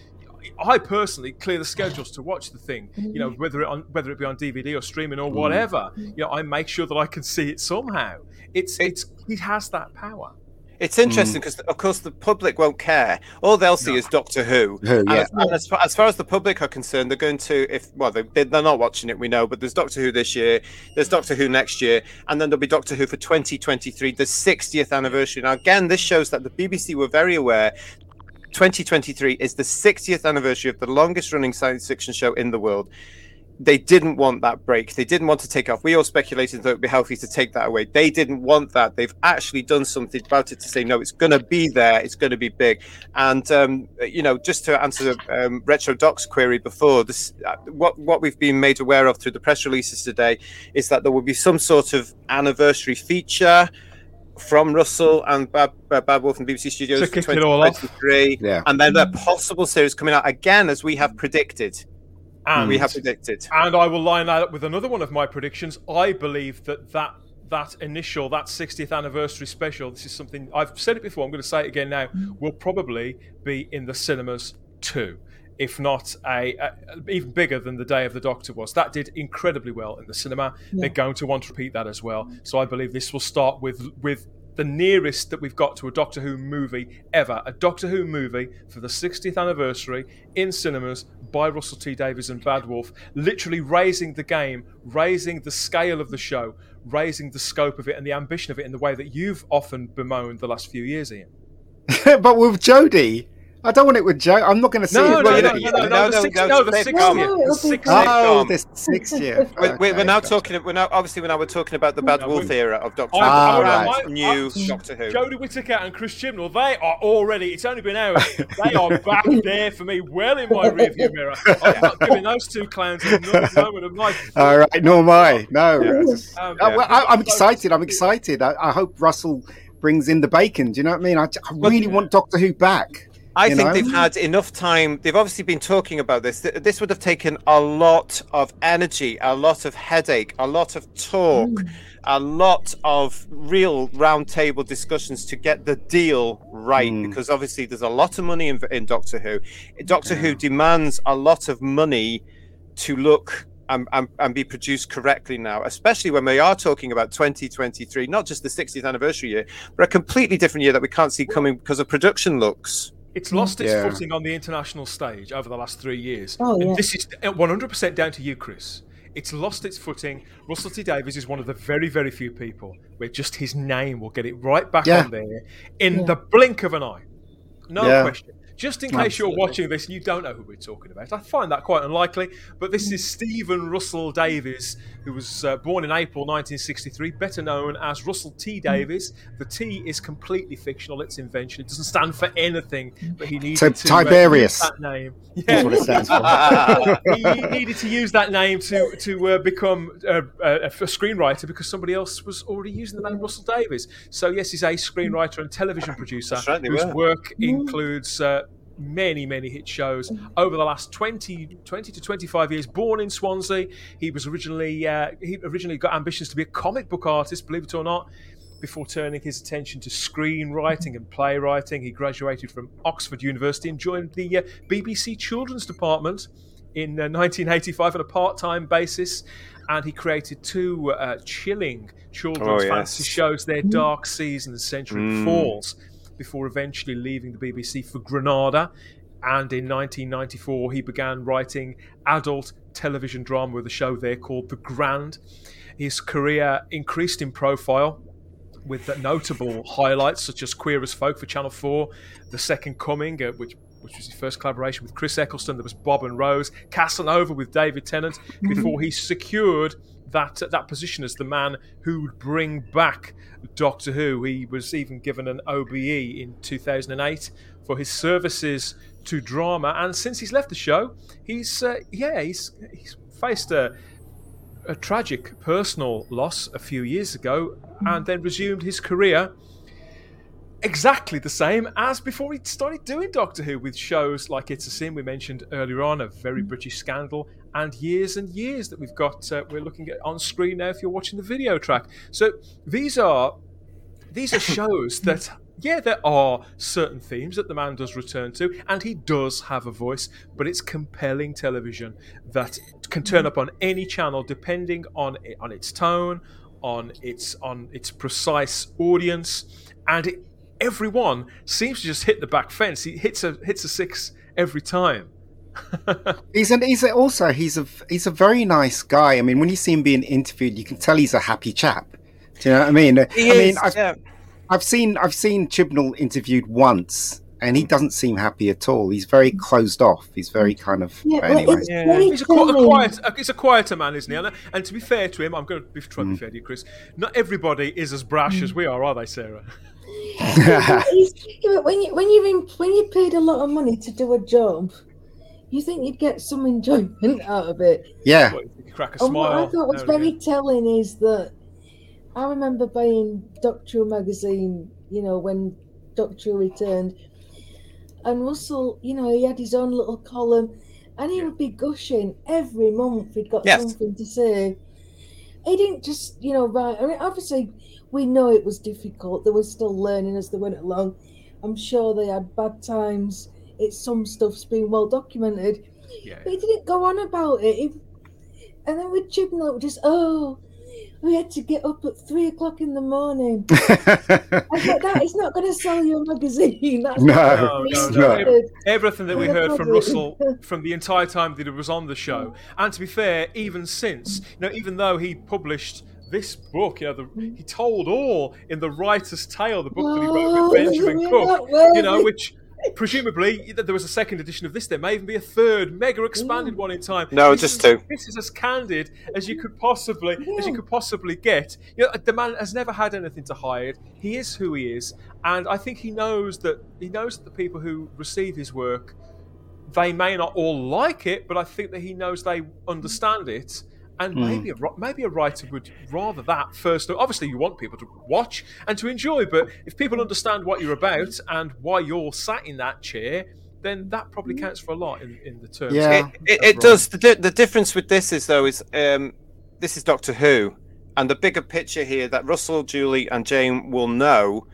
I personally clear the schedules to watch the thing. You know, whether it on whether it be on DVD or streaming or whatever. You know, I make sure that I can see it somehow. It's it's he has that power. It's interesting mm. because, of course, the public won't care. All they'll see is Doctor Who. Who, yeah. as, as, far, as far as the public are concerned, they're going to, if well, they, they're not watching it, we know, but there's Doctor Who this year, there's Doctor Who next year, and then there'll be Doctor Who for 2023, the 60th anniversary. Now, again, this shows that the BBC were very aware 2023 is the 60th anniversary of the longest running science fiction show in the world. They didn't want that break. They didn't want to take off. We all speculated that it would be healthy to take that away. They didn't want that. They've actually done something about it to say, no, it's going to be there. It's going to be big. And, um, you know, just to answer the um, Retro Docs query before, this, uh, what, what we've been made aware of through the press releases today is that there will be some sort of anniversary feature from Russell and Bad, uh, Bad Wolf and BBC Studios for kick it all off. 2023. Yeah. And then a possible series coming out again, as we have predicted. And hmm. We have predicted. And I will line that up with another one of my predictions. I believe that that that initial that 60th anniversary special. This is something I've said it before. I'm going to say it again now. Hmm. Will probably be in the cinemas too, if not a, a even bigger than the Day of the Doctor was. That did incredibly well in the cinema. They're going to want to repeat that as well. So I believe this will start with with the nearest that we've got to a Doctor Who movie ever. A Doctor Who movie for the 60th anniversary in cinemas by Russell T Davies and Bad Wolf, literally raising the game, raising the scale of the show, raising the scope of it and the ambition of it in the way that you've often bemoaned the last few years, Ian. but with Jodie, I don't want it with Joe. I'm not going to see No, it. no, with no, Jodie. no, no, No, no, no, the six- no, no, the sitcom. 60th. No, The it'll be 60th. Oh, Sitcom. this sixth year. We're, we're, we're now Okay, talking. We're now obviously we're now we're talking about the Bad No, Wolf we- era of Doctor I- Who. Ah, brand right. new I- Doctor Who. Jodie Whittaker and Chris Chibnall, they are already, it's only been hours, they are back there for me, well in my rearview mirror. I'm not giving those two clowns another moment of life. All right, nor am I. No. Um, Uh, well, I, I'm excited. I'm excited. I, I hope Russell brings in the bacon. Do you know what I mean? I, I really want Doctor Who back. I think know? they've had enough time. They've obviously been talking about this. This would have taken a lot of energy, a lot of headache, a lot of talk, a lot of real roundtable discussions to get the deal right. Mm. Because obviously, there's a lot of money in, in Doctor Who. Doctor Who demands a lot of money to look and, and, and be produced correctly now, especially when we are talking about 2023, not just the 60th anniversary year, but a completely different year that we can't see coming because of production looks. It's lost its Yeah. footing on the international stage over the last three years. Oh, And yeah. This is uh, 100% down to you, Chris. It's lost its footing. Russell T Davies is one of the very, very few people where just his name will get it right back Yeah. on there in Yeah. the blink of an eye. No Yeah. question. Just in case you're watching this and you don't know who we're talking about, I find that quite unlikely. But this is Stephen Russell Davies, who was uh, born in April 1963, better known as Russell T Davies. The T is completely fictional; it's invention. It doesn't stand for anything, but he needed So, to uh, Tiberius. use that name. That's what it stands for. he, he needed to use that name to to uh, become a, a, a screenwriter because somebody else was already using the name Russell Davies. So yes, he's a screenwriter and television producer right, whose were. work includes. Uh, Many, many hit shows over the last 20, 20 to 25 years. Born in Swansea, he was originally uh, he originally got ambitions to be a comic book artist, believe it or not. Before turning his attention to screenwriting and playwriting, he graduated from Oxford University and joined the uh, BBC Children's Department in uh, 1985 on a part-time basis, and he created two uh, chilling children's Oh, yes. fantasy shows, Their Dark Season and The Century Mm. Falls, before eventually leaving the BBC for Granada. And in 1994, he began writing adult television drama with a show there called The Grand. His career increased in profile with notable highlights such as Queer as Folk for Channel 4, The Second Coming, uh, which which was his first collaboration with Chris Eccleston. There was Bob and Rose, Casanova with David Tennant, before he secured that that position as the man who would bring back Doctor Who. He was even given an OBE in 2008 for his services to drama, and since he's left the show, he's uh, yeah he's he's faced a a tragic personal loss a few years ago and then resumed his career exactly the same as before he started doing Doctor Who with shows like It's a Sin we mentioned earlier on, a very British scandal, and years and years that we've got uh, we're looking at on screen now if you're watching the video track. So these are these are shows that yeah, there are certain themes that the man does return to, and he does have a voice, but it's compelling television that can turn up on any channel depending on it, on its tone, on its on its precise audience, and it, everyone seems to just hit the back fence. He hits a hits a six every time. He's an, he's a, also he's a he's a very nice guy. I mean, when you see him being interviewed, you can tell he's a happy chap. Do you know what I mean? He I is, mean, I've, yeah. I've seen I've seen Chibnall interviewed once, and he doesn't seem happy at all. He's very closed off. He's very kind of Yeah, anyway. Yeah. He's a, a quiet, he's a quieter man, isn't he? And, and to be fair to him, I'm going to be, try to be mm. fair to you, Chris. Not everybody is as brash mm. as we are, are they, Sarah? Yeah, when you when you're when you paid a lot of money to do a job, you think you'd get some enjoyment out of it. yeah, What, crack a And what. I thought was now very again. telling is that I remember buying Doctor Who magazine, you know, when Doctor Who returned, and Russell, you know, he had his own little column, and he would be gushing every month. He'd got Yes. something to say. He didn't just, you know, write. I mean, obviously, we know it was difficult. They were still learning as they went along. I'm sure they had bad times. It's some stuff's been well documented. Yeah. But he didn't go on about it. He, and then with Chibnall, it was just, oh, we had to get up at three o'clock in the morning. I thought that is not going to sell you a magazine. That's No, no, no, no. Everything that we heard from. Russell from the entire time that he was on the show, and to be fair, even since, you know, even though he published this book, you know, the, he told all in the writer's tale, the book that he wrote Oh, with Benjamin Cook, you know, which presumably there was a second edition of this. There may even be a third, mega expanded one in time. No, This just is- two. This is as candid as you could possibly as you could possibly get. You know, the man has never had anything to hide. He is who he is, and I think he knows that he knows that the people who receive his work, they may not all like it, but I think that he knows they understand it, And Mm. maybe a, maybe a writer would rather that first. Obviously, you want people to watch and to enjoy, but if people understand what you're about and why you're sat in that chair, then that probably counts for a lot in, in the terms. Yeah. It, it, it does. The, the difference with this is though is um, this is Doctor Who, and the bigger picture here that Russell, Julie, and Jane will know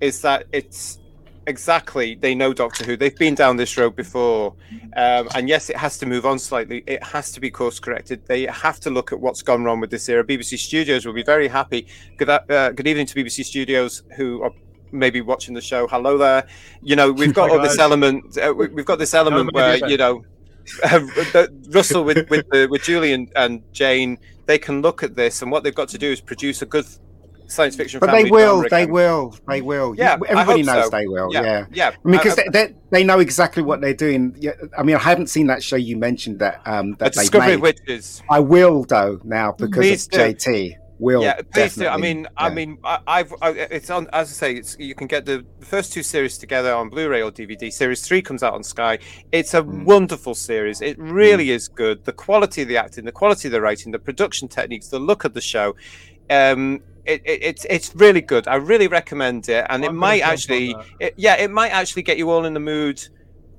is that it's exactly they know Doctor Who. They've been down this road before, um, and yes, it has to move on slightly. It has to be course corrected. They have to look at what's gone wrong with this era. BBC Studios will be very happy. Good, uh, good evening to BBC Studios who are maybe watching the show. Hello there. You know we've got all this element. Uh, we- we've got this element where you know. Uh, Russell with with, uh, with Julie and, and Jane, they can look at this, and what they've got to do is produce a good science fiction. But they will, they again. will, they will. Yeah, I everybody knows so. they will. Yeah, Yeah, yeah. I mean, because I- they, they they know exactly what they're doing. Yeah, I mean, I haven't seen that show you mentioned that um that they Discovery made. Witches. I will though now because Please of do. JT. Will yeah, please do. I mean, I mean, I, I've I, it's on as I say, it's you can get the first two series together on Blu-ray or DVD. Series three comes out on Sky. It's a Mm. wonderful series. It really is good. The quality of the acting, the quality of the writing, the production techniques, the look of the show. Um, it, it, it's it's really good. I really recommend it, and it I'm gonna might actually, it, yeah, it might actually get you all in the mood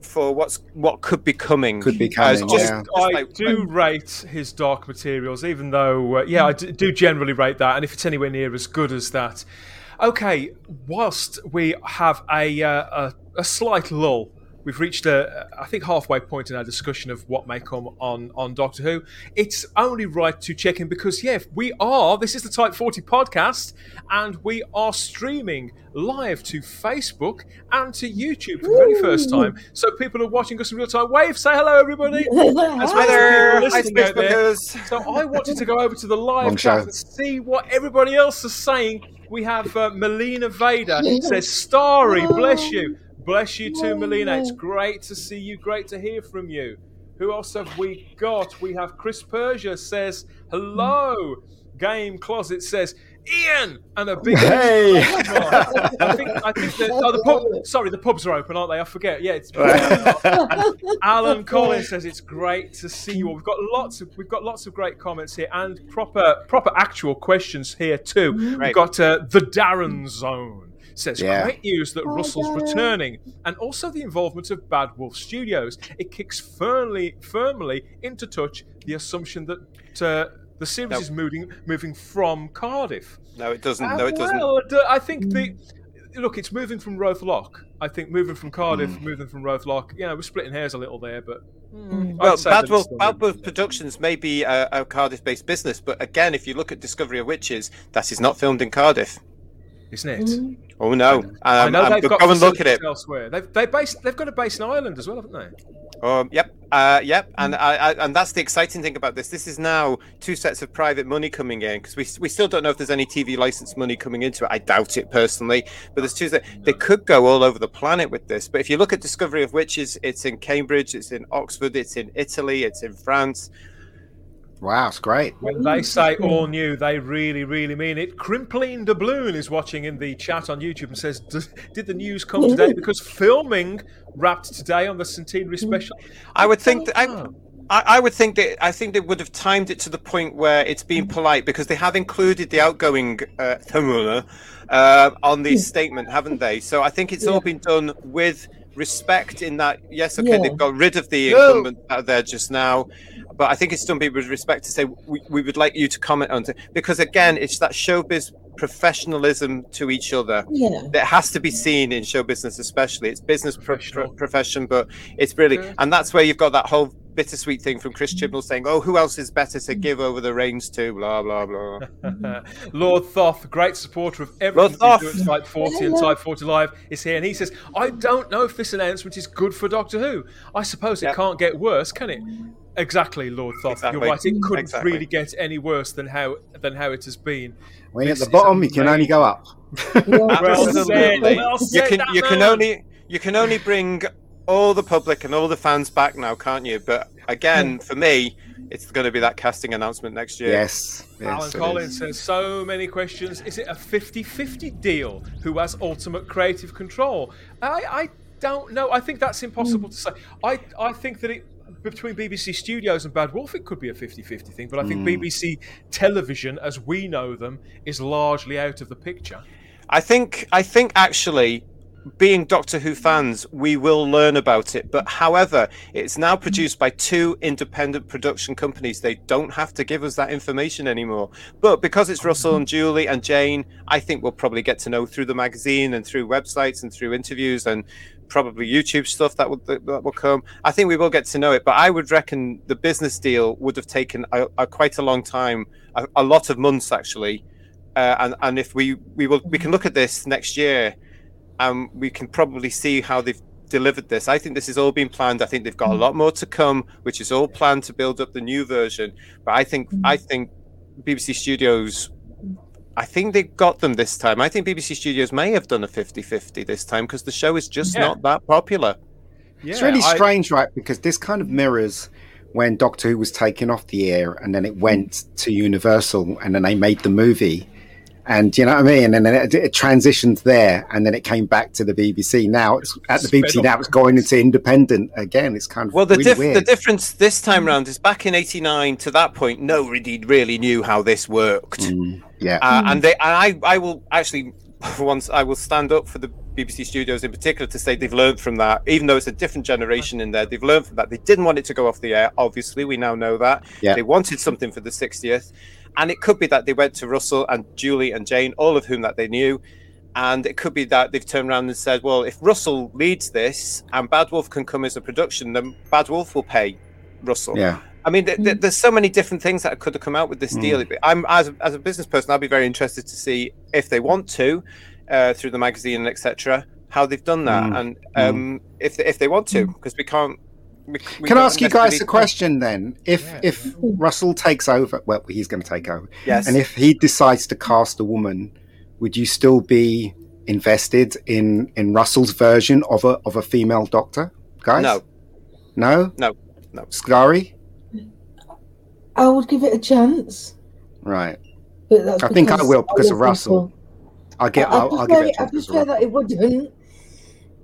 for what's what could be coming. Could be coming, just- yeah. just I like- do rate his Dark Materials, even though, uh, yeah, I d- do generally rate that. And if it's anywhere near as good as that, okay. Whilst we have a uh, a, a slight lull, we've reached a I think halfway point in our discussion of what may come on on Doctor Who. It's only right to check in because yeah, we are. This is the Type Forty podcast, and we are streaming live to Facebook and to YouTube for the very first time. So people are watching us in real time. Wave, say hello, everybody. As Hi there, hi, listening out there. Facebookers. So I wanted to go over to the live Wrong chat show. and see what everybody else is saying. We have uh, Melina Vader says, "Starry, bless you, bless you too, Melina. It's great to see you. Great to hear from you. Who else have we got? We have Chris Persia says hello. Game Closet says." Ian and a big Hey! I think I think the, oh, the pub. Sorry, the pubs are open, aren't they? I forget. Yeah, it's Alan Collins says it's great to see you all. We've got lots of we've got lots of great comments here and proper proper actual questions here too. We've got uh, the Darren Zone says Yeah. great news that Hi, Russell's Darren. returning and also the involvement of Bad Wolf Studios. It kicks firmly firmly into touch the assumption that uh, the series Nope. is moving moving from Cardiff. No, it doesn't. Uh, No, it doesn't. Well, d- I think the look, it's moving from Roath Lock. I think moving from Cardiff, Hmm. moving from Roath Lock. Yeah, we're splitting hairs a little there, but Mm. Well, Bad Wolf, Bad. Wolf Productions may be a, a Cardiff-based business, but again, if you look at Discovery of Witches, that is not filmed in Cardiff. Isn't it? Mm. Oh no! Um, I know um, they've got go and look at it. elsewhere. They've they base they've got a base in Ireland as well, haven't they? Um, yep, uh, yep, and I, I, and that's the exciting thing about this. This is now two sets of private money coming in because we we still don't know if there's any TV license money coming into it. I doubt it personally, but there's two. Set, they could go all over the planet with this. But if you look at Discovery of Witches, it's in Cambridge, it's in Oxford, it's in Italy, it's in France. Wow, it's great. When they say all new, they really, really mean it. Crimpline Doubloon is watching in the chat on YouTube and says, "Did the news come today? Because filming wrapped today on the centenary special." I would think that I, Oh. I, I would think that I think they would have timed it to the point where it's been polite because they have included the outgoing uh, uh, on the statement, haven't they? So I think it's all been done with respect. In that, yes, okay, Yeah. they've got rid of the No. incumbent out there just now, but I think it's done with respect to say we, we would like you to comment on it because again, it's that showbiz professionalism to each other Yeah. that has to be seen in show business, especially. It's business pro- Professional. pro- profession, but it's really, Yeah. and that's where you've got that whole bittersweet thing from Chris Chibnall saying, "Oh, who else is better to give over the reins to?" Blah blah blah. Lord Thoth, great supporter of everything Lord Thoth. Type 40 and Type 40 Live, is here. And he says, I don't know if this announcement is good for Doctor Who. I suppose it Yep. can't get worse, can it? Exactly, Lord Thoth. Exactly. You're right. It couldn't Exactly. really get any worse than how than how it has been. When you're at the bottom, you can only go up. Yeah. Well said. Well You can that you can only you can only bring all the public and all the fans back now, can't you? But again, for me, it's going to be that casting announcement next year. Yes. yes Alan Collins is. says so many questions. Is it a 50-50 deal? Who has ultimate creative control? I, I don't know. I think that's impossible to say. I I think that it between BBC Studios and Bad Wolf, it could be a 50-50 thing. But I think Mm. BBC Television, as we know them, is largely out of the picture. I think I think actually being Doctor Who fans, we will learn about it. But however, it's now produced by two independent production companies. They don't have to give us that information anymore. But because it's Russell and Julie and Jane, I think we'll probably get to know through the magazine and through websites and through interviews and probably YouTube stuff that will that will come. I think we will get to know it. But I would reckon the business deal would have taken a, a quite a long time, a, a lot of months actually. Uh, and and if we we will we can look at this next year and we can probably see how they've delivered this. I think this has all been planned. I think they've got a lot more to come, which is all planned to build up the new version. But I think mm-hmm. I think BBC Studios I think they got them this time. I think BBC Studios may have done a 50-50 this time because the show is just Yeah. not that popular. It's Yeah, really I- strange, right? Because this kind of mirrors when Doctor Who was taken off the air and then it went to Universal and then they made the movie. And you know what I mean? And then it, it transitioned there and then it came back to the BBC. Now it's at the BBC, now it's going into independent again. It's kind of Well, the, really diff- weird. the difference this time round is back in '89. To that point, nobody really knew how this worked. Mm, yeah. Uh, and they, and I, I will actually, for once, I will stand up for the BBC studios in particular to say they've learned from that. Even though it's a different generation in there, they've learned from that. They didn't want it to go off the air. Obviously, we now know that. Yeah. They wanted something for the 60th, and it could be that they went to Russell and Julie and Jane, all of whom that they knew. And it could be that they've turned around and said, "Well, if Russell leads this and Bad Wolf can come as a production, then Bad Wolf will pay Russell." yeah. I mean, th- th- there's so many different things that could have come out with this deal. I'm as a, as a business person, I'll be very interested to see if they want to, uh, through the magazine and etc., how they've done that, Mm. and um, if if they want to, because we can't. We, we Can I ask you guys a question then? If Yeah. if Russell takes over, well, he's going to take over, Yes. and if he decides to cast a woman, would you still be invested in in Russell's version of a of a female Doctor, guys? no, no, no, no. Scary, I would give it a chance. right? But I think I will because of love Russell. I'll get. I, I I'll, I'll give it to I him because of prefer that it wouldn't.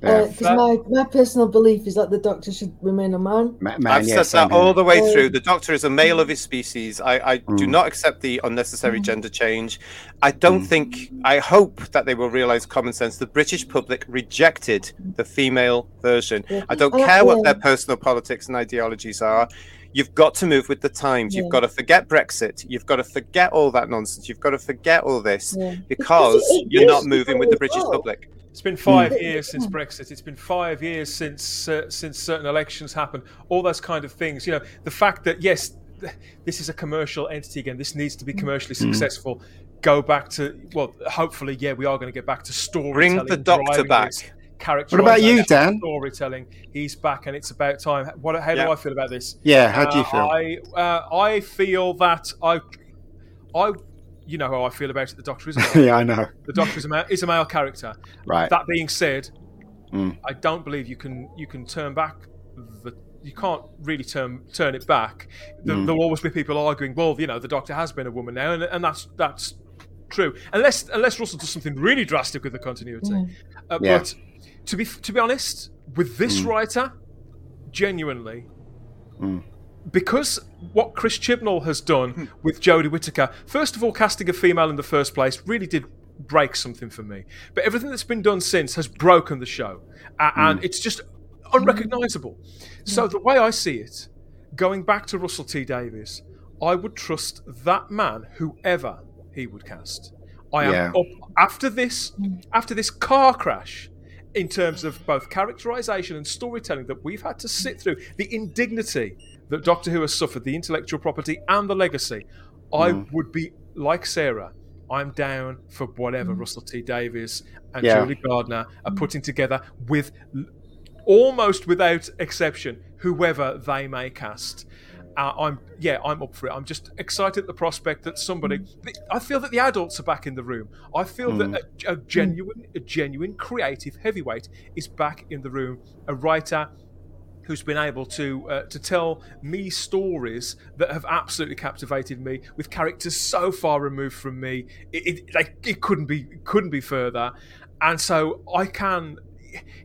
Yeah. Because my, my personal belief is that the doctor should remain a man. Ma- Man, I've yeah, said that here. all the way Um, through. The Doctor is a male of his species. I, I do Mm. not accept the unnecessary gender change. I don't Mm. think. I hope that they will realise common sense. The British public rejected the female version. Yeah. I don't Uh, care what yeah. their personal politics and ideologies are. You've got to move with the times. You've got to forget Brexit. You've got to forget all that nonsense. You've got to forget all this Yeah. because it you're not is moving with the British well. public. It's been five Mm. years since Brexit. It's been five years since uh, since certain elections happened. All those kind of things. You know, the fact that yes, this is a commercial entity again. This needs to be commercially successful. Go back to well, hopefully, yeah, we are going to get back to storytelling. Bring the Doctor back. this, Characterization, What about you, Dan? Storytelling. He's back, and it's about time. What? How Yeah. do I feel about this? Yeah, how do you Uh, feel? I uh, I feel that I I you know how I feel about it. The Doctor is a male. yeah, I know. the Doctor is a male, is a male character. Right. That being said, Mm. I don't believe you can you can turn back the you can't really turn turn it back. There, Mm. There'll always be people arguing, well, you know, the Doctor has been a woman now, and, and that's that's true. Unless unless Russell does something really drastic with the continuity. Yeah. Uh, Yeah. But to be to be honest, with this Mm. writer, genuinely. Mm. Because what Chris Chibnall has done with Jodie Whittaker, first of all, casting a female in the first place really did break something for me. But everything that's been done since has broken the show, A- and it's just unrecognizable. So the way I see it, going back to Russell T Davies, I would trust that man, whoever he would cast. I am Yeah. up after this, after this car crash. In terms of both characterization and storytelling that we've had to sit through, the indignity that Doctor Who has suffered, the intellectual property and the legacy, I Mm. would be like Sarah. I'm down for whatever Russell T Davies and Yeah. Julie Gardner are putting together with almost without exception whoever they may cast. Uh, I'm yeah, I'm up for it. I'm just excited at the prospect that somebody. I feel that the adults are back in the room. I feel that a, a genuine, a genuine creative heavyweight is back in the room. A writer who's been able to uh, to tell me stories that have absolutely captivated me with characters so far removed from me. It, it like it couldn't be it couldn't be further, and so I can.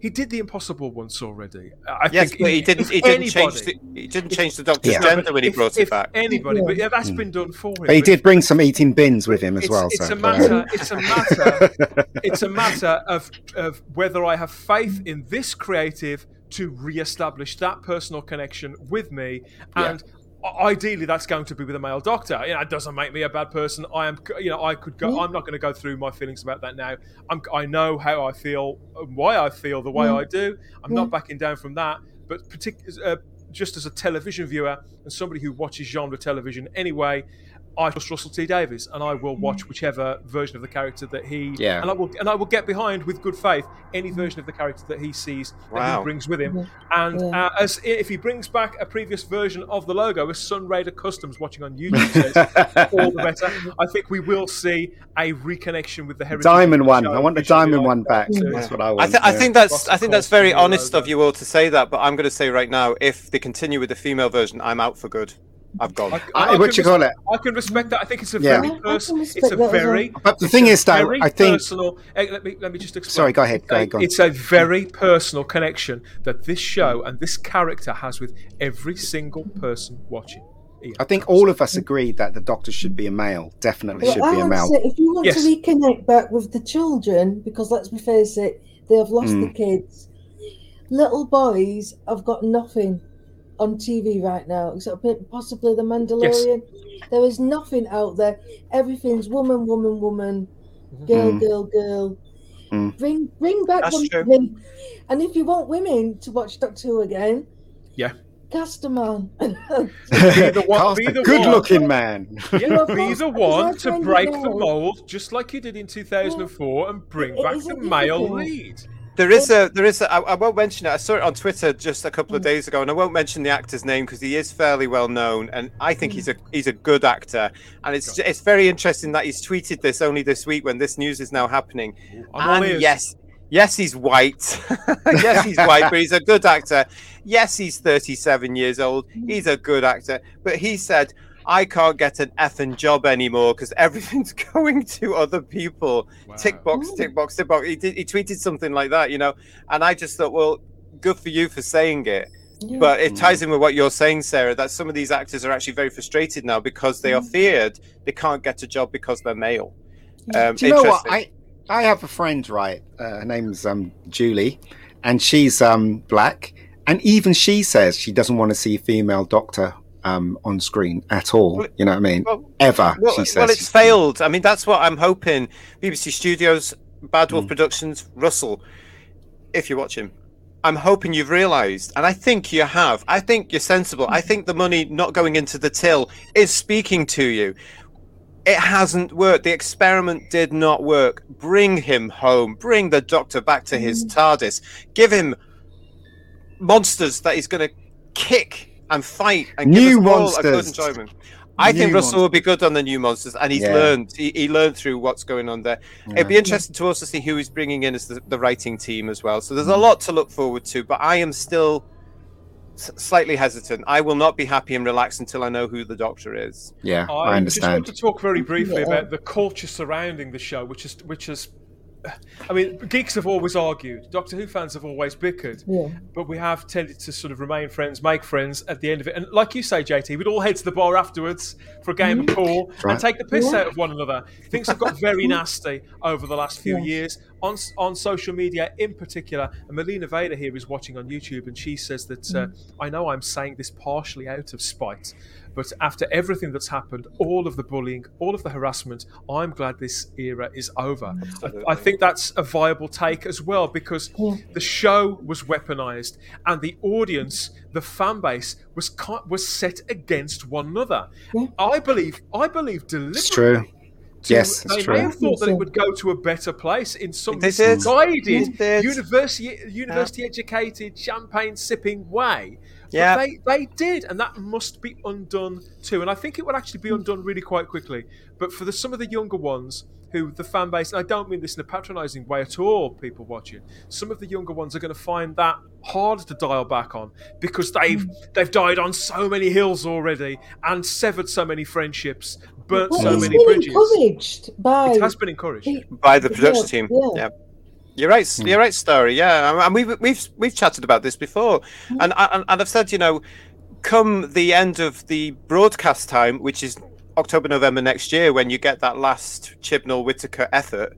he did the impossible once already. I Yes, think but he didn't. He didn't anybody- change. The, he didn't change the doctor's Yeah. gender when he if- brought if it back. Anybody, but yeah, that's Mm. been done for him. But he did bring some eating bins with him as it's, well. it's so, a matter. It's a matter. it's a matter of of whether I have faith in this creative to re-establish that personal connection with me, and i- ideally that's going to be with a male doctor. You know, it doesn't make me a bad person. I am. You know, I could go. Yeah. I'm not going to go through my feelings about that now. I'm. I know how I feel, and why I feel the way Yeah. I do. I'm Yeah. not mm-hmm. backing down from that. But partic- uh, just as a television viewer and somebody who watches genre television anyway, I trust Russell T Davies, and I will watch whichever version of the character that he Yeah. and I will and I will get behind with good faith any version of the character that he sees that Wow. he brings with him. And Yeah. uh, as if he brings back a previous version of the logo, as Sun Raider Customs watching on YouTube says, all the better. I think we will see a reconnection with the heritage. diamond one. I want the diamond one that. back. Yeah. That's what I want. I, th- I think that's Lots I think that's very honest logo. of you all to say that. But I'm going to say right now, if they continue with the female version, I'm out for good. I've gone. I, I, I what can you call it? I can respect that. I think it's a Yeah. very personal. It's a respect that as well. very But the thing is, though, I think personal. eh, Let me let me just explain. Sorry, go ahead, It's go a- ahead, go on. It's a very personal connection that this show and this character has with every single person watching. Ian. I think all of us agree that the Doctor should be a male. Definitely Well, should I be a male. say if you want Yes. to reconnect back with the children, because let's be face it, they have lost Mm. the kids. Little boys have got nothing on TV right now, except possibly the Mandalorian. There is nothing out there. Everything's woman, woman, woman, girl, Mm. girl, girl. Mm. Bring, bring back That's the true. women. And if you want women to watch Doctor Who again, Yeah. cast a man. Be the one- Cast be a the good-looking man. Yeah, be the one to break the mold, just like you did in 2004, and bring It back the male difficult. lead. There is a there is a, I, I won't mention it. I saw it on Twitter just a couple of days ago, and I won't mention the actor's name because he is fairly well known, and I think he's a he's a good actor. And it's it's very interesting that he's tweeted this only this week when this news is now happening. I'm and yes, yes, he's white. yes, he's white, but he's a good actor. Yes, he's 37 years old. He's a good actor. But he said, I can't get an effing job anymore because everything's going to other people. Tick box, Wow. tick box, tick box. He, did, he tweeted something like that, you know. And I just thought, well, good for you for saying it. Yeah. But it ties in with what you're saying, Sarah, that some of these actors are actually very frustrated now because they are Mm. feared they can't get a job because they're male. Um, Do you know what? I I have a friend, right? Uh, her name's um, Julie, and she's um, black, and even she says she doesn't want to see a female doctor um, on screen at all. You know what I mean? well, Ever. Well, she says. well, it's failed. I mean, that's what I'm hoping. BBC Studios, Bad Mm. Wolf Productions, Russell, if you're watching, I'm hoping you've realised, and I think you have. I think you're sensible. I think the money not going into the till is speaking to you. It hasn't worked. The experiment did not work. Bring him home. Bring the doctor back to his TARDIS. Give him monsters that he's going to kick and fight and New give us all a good enjoyment. I think New Russell will be good on the new monsters, and he's Yeah. learned. He, he learned through what's going on there. It'd be interesting to also see who he's bringing in as the, the writing team as well. So there's a hmm. lot to look forward to. But I am still s- slightly hesitant. I will not be happy and relaxed until I know who the Doctor is. Yeah, I, I just want understand. to talk very briefly Yeah. about the culture surrounding the show, which is which is. I mean, geeks have always argued. Doctor Who fans have always bickered, Yeah. but we have tended to sort of remain friends, make friends at the end of it. And like you say, JT, we'd all head to the bar afterwards for a game of mm-hmm. pool right. and take the piss Yeah. out of one another. Things have got very mm-hmm. nasty over the last few Yeah. years on on social media, in particular. And Melina Vader here is watching on YouTube, and she says that uh, mm-hmm. I know I'm saying this partially out of spite, but after everything that's happened, all of the bullying, all of the harassment, I'm glad this era is over. I, I think that's a viable take as well because Yeah. the show was weaponized and the audience, the fan base was was set against one another. Yeah. I believe, I believe deliberately. It's true. to- Yes, it's they true. may have thought that it would go to a better place in some They did. misguided, university university educated, champagne sipping way. But Yeah. they, they did, and that must be undone too. And I think it would actually be undone really quite quickly. But for the, some of the younger ones who the fan base, and I don't mean this in a patronising way at all, people watching, some of the younger ones are going to find that hard to dial back on because they've hmm. they've died on so many hills already and severed so many friendships, burnt Well, so it's many been bridges. encouraged by It has been encouraged. pe- By the production Yeah, team. yeah. Yeah. You're right. Hmm. You're right, Story. Yeah, and we've we've we've chatted about this before, hmm. and and, and I've said, you know, come the end of the broadcast time, which is October November next year, when you get that last Chibnall Whittaker effort,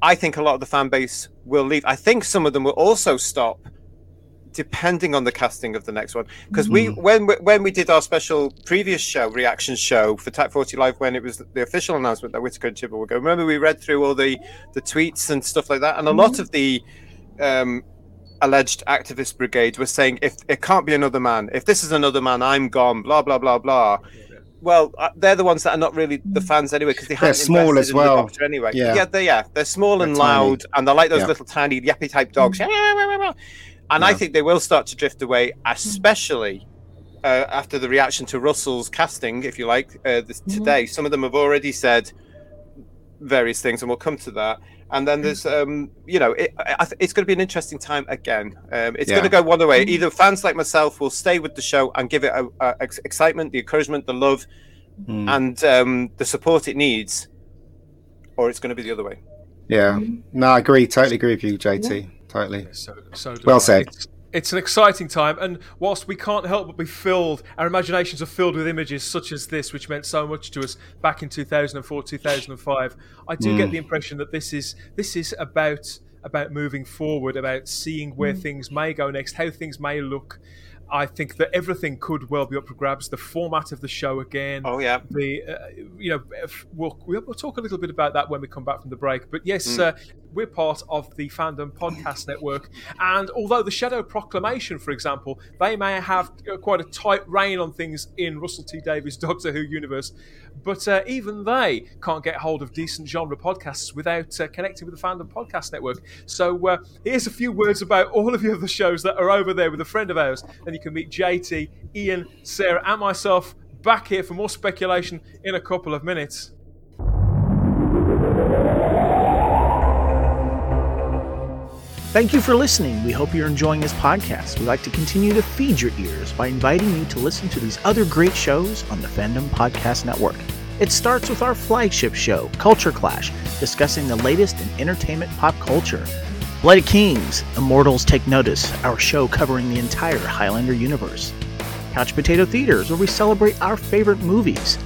I think a lot of the fan base will leave. I think some of them will also stop depending on the casting of the next one because we when we, when we did our special previous show reaction show for type 40 live when it was the official announcement that whittaker and chibnall would go remember we read through all the the tweets and stuff like that and a lot of the um alleged activist brigade was saying if it can't be another man if this is another man i'm gone blah blah blah blah well, uh, they're the ones that are not really the fans anyway because they They're small as well. Anyway. Yeah. yeah, they yeah they're small and They're tiny. loud, and they're like those Yeah. little tiny yappy type dogs. And I think they will start to drift away, especially uh, after the reaction to Russell's casting, if you like, uh, this, today. Some of them have already said various things, and we'll come to that. And then there's, um, you know, it, I, I th- it's going to be an interesting time again. Um, it's Yeah. going to go one way. Either fans like myself will stay with the show and give it a, a ex- excitement, the encouragement, the love, Mm. and um, the support it needs, or it's going to be the other way. Yeah. No, I agree. Totally agree with you, JT. Totally. So, so Well said. It's, it's an exciting time, and whilst we can't help but be filled, our imaginations are filled with images such as this, which meant so much to us back in 2004, 2005. I do get mm. the impression that this is this is about about moving forward, about seeing where mm. things may go next, how things may look. I think that everything could well be up for grabs. The format of the show again, Oh yeah, the uh, you know we'll, we'll talk a little bit about that when we come back from the break. But yes uh, we're part of the fandom podcast network. And although the shadow proclamation for example they may have uh, quite a tight rein on things in russell t davies doctor who universe but uh, even they can't get hold of decent genre podcasts without uh, connecting with the fandom podcast network. So uh, here's a few words about all of the other shows that are over there with a friend of ours. Then you can meet jt ian sarah and myself back here for more speculation in a couple of minutes. Thank you for listening. We hope you're enjoying this podcast. We'd like to continue to feed your ears by inviting you to listen to these other great shows on the Fandom Podcast Network. It starts with our flagship show, Culture Clash, discussing the latest in entertainment pop culture. Bloody Kings, Immortals Take Notice, our show covering the entire Highlander universe. Couch Potato Theaters, where we celebrate our favorite movies.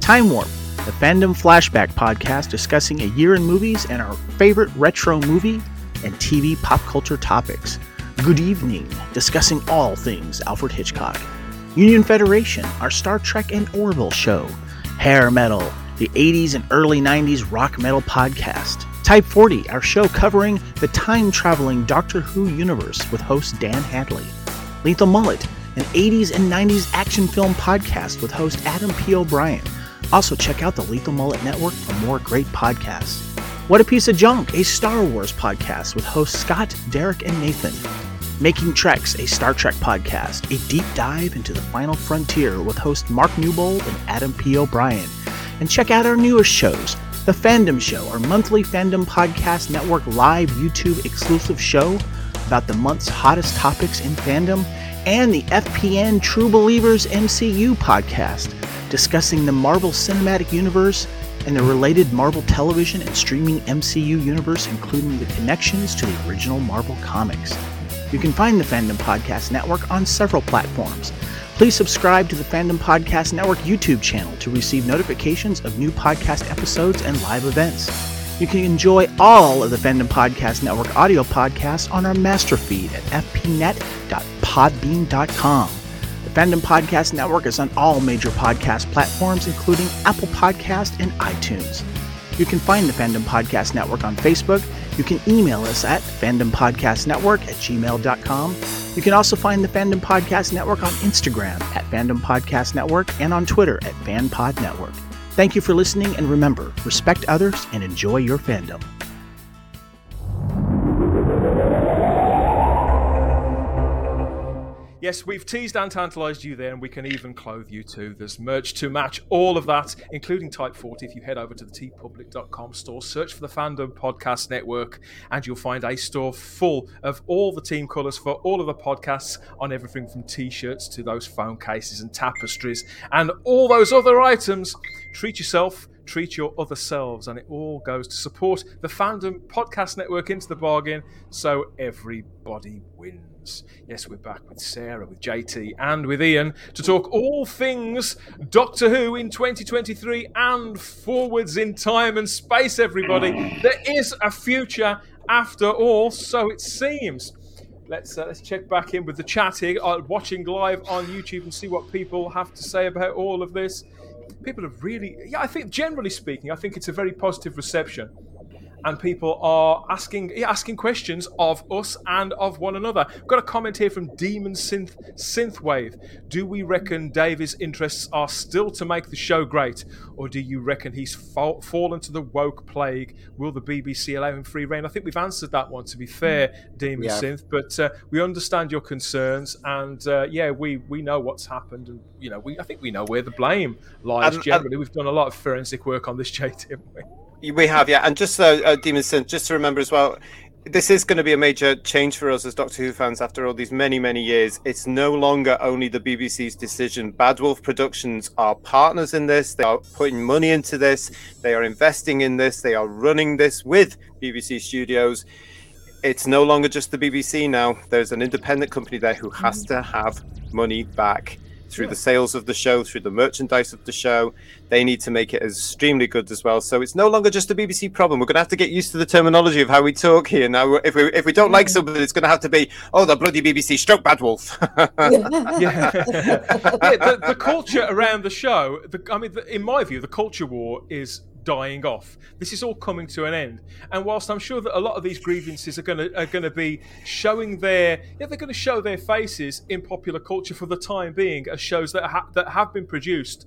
Time Warp, the fandom flashback podcast discussing a year in movies and our favorite retro movie and TV pop culture topics. Good Evening, discussing all things Alfred Hitchcock. Union Federation, our Star Trek and Orville show. Hair Metal, the 80s and early 90s rock metal podcast. Type 40, our show covering the time traveling Doctor Who universe with host Dan Hadley. Lethal Mullet, an 80s and 90s action film podcast with host Adam P. O'Brien. Also, check out the Lethal Mullet Network for more great podcasts. What a Piece of Junk, a Star Wars podcast with hosts Scott, Derek, and Nathan. Making Treks, a Star Trek podcast, a deep dive into the final frontier with host Mark Newbold and Adam P. O'Brien. And check out our newest shows The Fandom Show, our monthly Fandom Podcast Network live YouTube exclusive show about the month's hottest topics in fandom, and the FPN True Believers MCU podcast, discussing the Marvel Cinematic Universe and the related Marvel television and streaming MCU universe, including the connections to the original Marvel comics. You can find the Fandom Podcast Network on several platforms. Please subscribe to the Fandom Podcast Network YouTube channel to receive notifications of new podcast episodes and live events. You can enjoy all of the Fandom Podcast Network audio podcasts on our master feed at fpnet.podbean.com. The Fandom Podcast Network is on all major podcast platforms, including Apple Podcast and iTunes. You can find the Fandom Podcast Network on Facebook. You can email us at fandompodcastnetwork at gmail.com. You can also find the Fandom Podcast Network on Instagram at Fandom Podcast Network and on Twitter at FanPod Network. Thank you for listening, and remember, respect others and enjoy your fandom. Yes, we've teased and tantalised you there, and we can even clothe you too. There's merch to match all of that, including Type 40. If you head over to the teepublic.com store, search for the Fandom Podcast Network, and you'll find a store full of all the team colours for all of the podcasts on everything from t shirts to those phone cases and tapestries and all those other items. Treat yourself treat your other selves, and it all goes to support the Fandom Podcast Network into the bargain, so everybody wins. Yes, we're back with Sarah, with JT, and with Ian to talk all things Doctor Who in 2023 and forwards in time and space, everybody. There is a future after all, so it seems. Let's uh, let's check back in with the chat here, uh, watching live on YouTube and see what people have to say about all of this. People have really, yeah, I think generally speaking, I think it's a very positive reception and people are asking yeah, asking questions of us and of one another. I've got a comment here from Demon Synth Synthwave. Do we reckon Davy's interests are still to make the show great, or do you reckon he's fall, fallen to the woke plague? Will the BBC allow him free reign? I think we've answered that one. To be fair, Demon yeah. Synth, but uh, we understand your concerns, and uh, yeah, we we know what's happened, and you know, we I think we know where the blame lies. Um, generally, um, we've done a lot of forensic work on this, JT, haven't we? We have, yeah, and just uh, uh, Demon Sin, just to remember as well, this is going to be a major change for us as Doctor Who fans after all these many, many years. It's no longer only the BBC's decision. Bad Wolf Productions are partners in this. They are putting money into this. They are investing in this. They are running this with BBC Studios. It's no longer just the BBC now. There's an independent company there who has to have money back through yeah. the sales of the show, through the merchandise of the show. They need to make it extremely good as well. So it's no longer just a BBC problem. We're going to have to get used to the terminology of how we talk here. Now, if we if we don't like somebody, it's going to have to be, oh, the bloody BBC stroke bad wolf. yeah. yeah the, the, culture around the show, the, I mean, the, in my view, the culture war is dying off. This is all coming to an end. And whilst I'm sure that a lot of these grievances are going to are going to be showing their yeah they're going to show their faces in popular culture for the time being as shows that ha- that have been produced